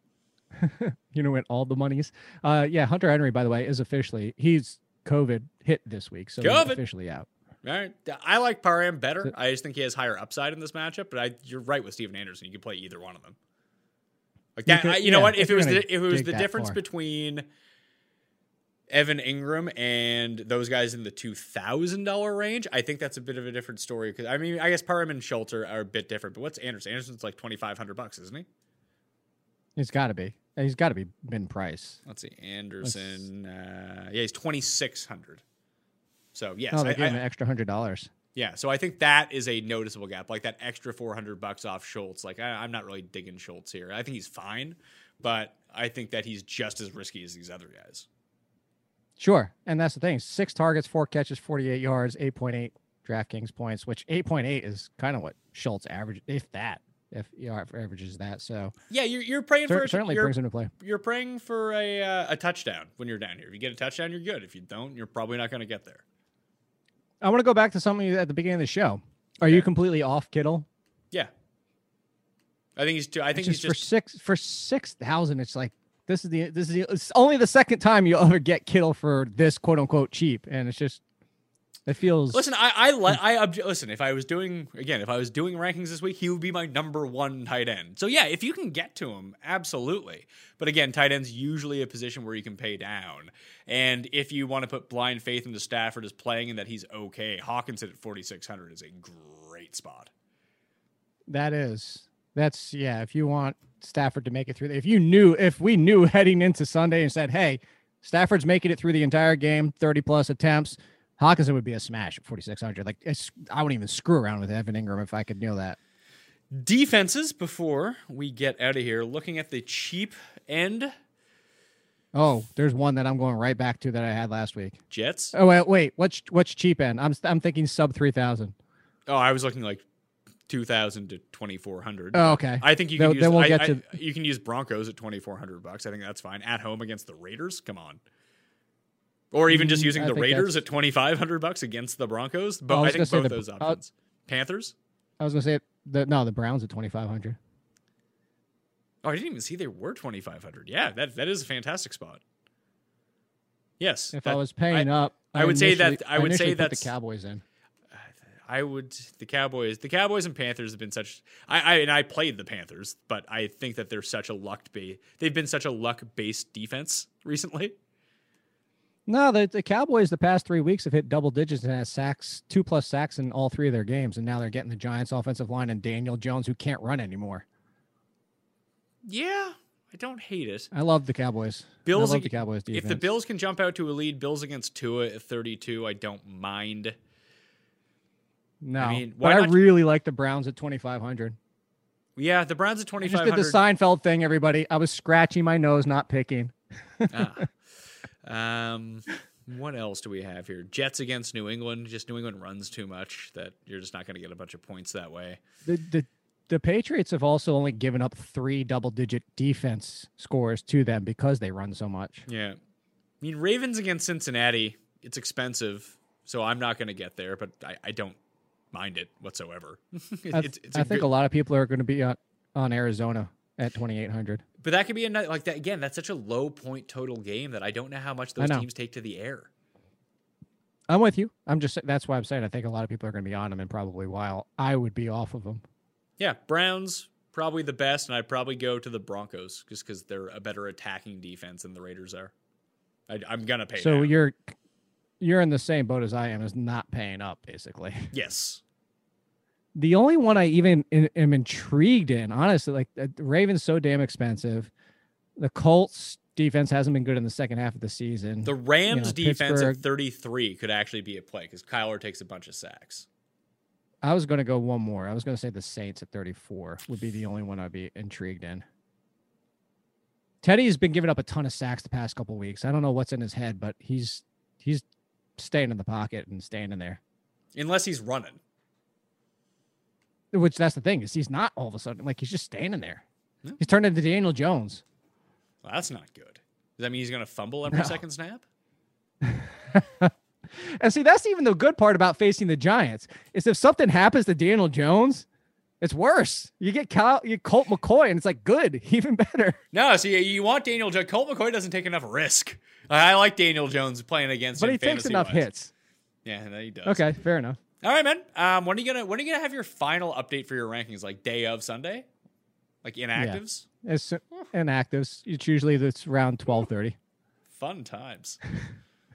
you know, win all the monies. Uh, yeah, Hunter Henry, by the way, is officially he's COVID hit this week, so COVID. he's officially out. All right, I like Parham better. I just think he has higher upside in this matchup. But I, you're right with Stephen Anderson. You can play either one of them. Like You that, could- I- you know yeah, what? if If it was the, if it was the difference far. between Evan Engram and those guys in the two thousand dollar range, I think that's a bit of a different story. Because I mean, I guess Parham and Schulter are a bit different. But what's Anderson? Anderson's like twenty five hundred bucks, isn't he? He's got to be. He's got to be Ben price. Let's see, Anderson. Uh, yeah, he's twenty six hundred. So yes, Oh, I- they gave I- him an extra hundred dollars. Yeah. So I think that is a noticeable gap, like that extra four hundred bucks off Schultz. Like I, I'm not really digging Schultz here. I think he's fine, but I think that he's just as risky as these other guys. Sure, and that's the thing: six targets, four catches, forty-eight yards, eight point eight DraftKings points, which eight point eight is kind of what Schultz average, if that, if know, averages that. So Yeah, you're you're praying cer- for certainly brings him to play. you're praying for a uh, a touchdown when you're down here. If you get a touchdown, you're good. If you don't, you're probably not going to get there. I want to go back to something at the beginning of the show. Are you completely off Kittle? Yeah, I think he's too. I think It's he's just, just for six for six thousand. It's like this is the this is the, it's only the second time you'll ever get Kittle for this quote unquote cheap, and it's just it feels. Listen, I I li- mm. I obj- listen. If I was doing again, if I was doing rankings this week, he would be my number one tight end. So yeah, if you can get to him, absolutely. But again, tight end's usually a position where you can pay down. And if you want to put blind faith into Stafford as playing and that he's okay, Hockenson at forty six hundred is a great spot. That is. That's yeah. If you want Stafford to make it through, if you knew, if we knew heading into Sunday and said, "Hey, Stafford's making it through the entire game, thirty plus attempts," Hockenson would be a smash at forty six hundred. Like it's, I wouldn't even screw around with Evan Engram if I could know that. Defenses before we get out of here, looking at the cheap end Oh, there's one that I'm going right back to that I had last week. Jets. Oh wait, wait, what's what's cheap end? I'm I'm thinking sub three thousand. Oh, I was looking like two thousand to twenty four hundred. Oh, okay. I think you can use. I- get I- to- you can use Broncos at twenty four hundred bucks. I think that's fine. At home against the Raiders, come on. Or even just Mm, using I the Raiders at twenty five hundred bucks against the Broncos. But I I, think both the- those uh, options. Panthers. I was gonna say the no, the Browns at twenty five hundred. Oh, I didn't even see they were twenty five hundred. Yeah, that that is a fantastic spot. Yes, If that- I was paying up, I would say that- I would say that's- the Cowboys in. I would the Cowboys the Cowboys and Panthers have been such I, I and I played the Panthers, but I think that they're such a luck base they've been such a luck based defense recently. No, the, the Cowboys the past three weeks have hit double digits and has sacks, two plus sacks in all three of their games, and now they're getting the Giants' offensive line and Daniel Jones, who can't run anymore. Yeah, I don't hate it. I love the Cowboys. Bills I love ag- the Cowboys. If the Bills can jump out to a lead, Bills against Tua at 32, I don't mind. no, I mean, but why I not- really like the Browns at twenty five hundred. Yeah, the Browns at just did the Seinfeld thing, everybody. I was scratching my nose, not picking. ah. Um, what else do we have here? Jets against New England. Just New England runs too much that you're just not going to get a bunch of points that way. The, the the Patriots have also only given up three double digit defense scores to them because they run so much. Yeah. I mean, Ravens against Cincinnati, it's expensive, so I'm not going to get there, but I, I don't mind it whatsoever. I, it's, it's I think good- a lot of people are going to be on, on Arizona at 2,800. But that could be another like that again. That's such a low point total game that I don't know how much those teams take to the air. I'm with you. I'm just that's why I'm saying I think a lot of people are going to be on them, and probably while I would be off of them. Yeah, Browns probably the best, and I'd probably go to the Broncos just because they're a better attacking defense than the Raiders are. I, I'm gonna pay. So down. you're you're in the same boat as I am, is not paying up basically. yes, The only one I even in, am intrigued in, honestly, like uh, the Ravens so damn expensive. The Colts defense hasn't been good in the second half of the season. the Rams know, defense at 33 could actually be a play because Kyler takes a bunch of sacks. I was going to go one more. I was going to say the Saints at 34 would be the only one I'd be intrigued in. Teddy's been giving up a ton of sacks the past couple weeks. I don't know what's in his head, but he's he's staying in the pocket and staying in there. Unless he's running. Which that's the thing is he's not all of a sudden like he's just standing there. Yeah. He's turned into Daniel Jones. Well, that's not good. Does that mean he's gonna fumble every No. second snap? And see, that's even the good part about facing the Giants is if something happens to Daniel Jones, it's worse. You get you Colt McCoy, and it's like good, even better. No, see, you want Daniel Jones. Colt McCoy doesn't take enough risk. I like Daniel Jones playing against But he takes enough fantasy-wise. hits. Yeah, he does. Okay, fair enough. All right, man. Um, when are you gonna when are you gonna have your final update for your rankings? Like day of Sunday, like inactives. It's inactives. It's usually it's around twelve thirty. Fun times.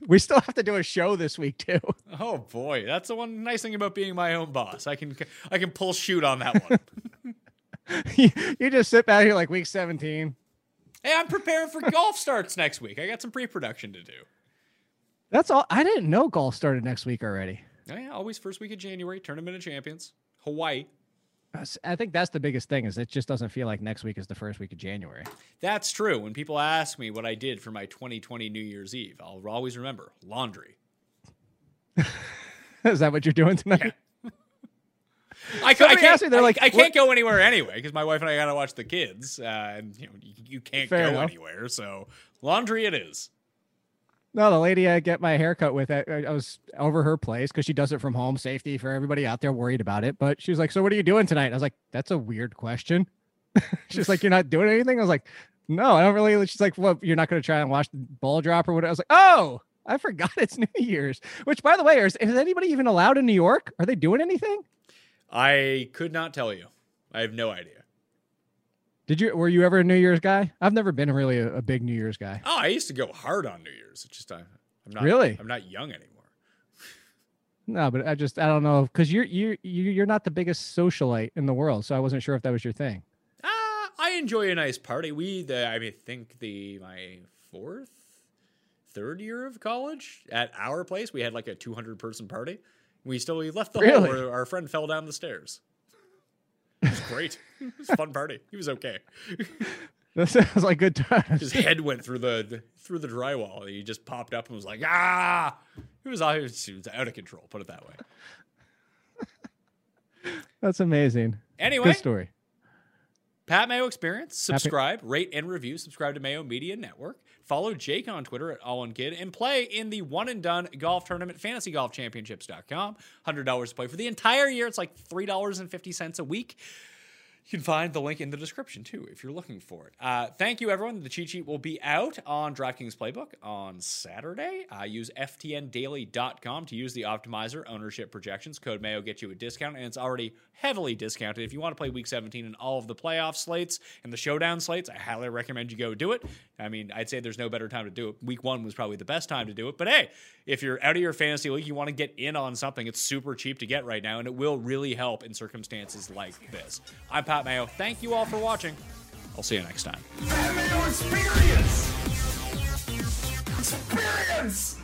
We still have to do a show this week too. Oh boy, that's the one nice thing about being my own boss. I can I can pull shoot on that one. you you just sit back here like week seventeen. hey, I'm preparing for golf starts next week. I got some pre-production to do. That's all. I didn't know golf started next week already. Oh, yeah, always first week of January, Tournament of Champions, Hawaii. I think that's the biggest thing is it just doesn't feel like next week is the first week of January. That's true. When people ask me what I did for my 2020 New Year's Eve, I'll always remember laundry. is that what you're doing tonight? I, ca- I can't. me, they're I- like, I, can't go anywhere anyway because my wife and I gotta watch the kids, uh, and you know you, you can't Fair go enough. anywhere. So laundry it is. No, the lady I get my haircut with, I, I was over her place because she does it from home, safety for everybody out there worried about it. But she was like, "So what are you doing tonight?" I was like, "That's a weird question." She's like, "You're not doing anything." I was like, "No, I don't really." She's like, "What? You're not going to try and watch the ball drop or what?" I was like, "Oh, I forgot it's New Year's." Which, by the way, is, is anybody even allowed in New York? Are they doing anything? I could not tell you. I have no idea. Did you? Were you ever a New Year's guy? I've never been really a, a big New Year's guy. Oh, I used to go hard on New Year's. It's just I, I'm not Really? I'm not young anymore. No, but I just I don't know because you're you you you're not the biggest socialite in the world, so I wasn't sure if that was your thing. Ah, I enjoy a nice party. We, the, I mean, think the my fourth, third year of college at our place, we had like a 200 person party. We still we left the hall where our friend fell down the stairs. It was great. it was a fun party. He was okay. That sounds like good times. His head went through the, the through the drywall. He just popped up and was like, ah. It was, it was it was out of control. Put it that way. That's amazing. Anyway, Good story. Pat Mayo Experience. Happy- Subscribe, rate, and review. Subscribe to Mayo Media Network. Follow Jake on Twitter at AllInKid and play in the one and done golf tournament, fantasygolfchampionships.com. $100 to play for the entire year. It's like $3.50 a week. You can find the link in the description too if you're looking for it. Uh, thank you, everyone. The cheat sheet will be out on DraftKings Playbook on Saturday. Uh, use ftndaily.com to use the optimizer ownership projections. Code Mayo gets you a discount, and it's already heavily discounted. If you want to play Week 17 and all of the playoff slates and the showdown slates, I highly recommend you go do it. I mean, I'd say there's no better time to do it. Week one was probably the best time to do it. But hey, if you're out of your fantasy league, you want to get in on something, it's super cheap to get right now, and it will really help in circumstances like this. I'm Pat Mayo. Thank you all for watching. I'll see you next time. Experience! Experience!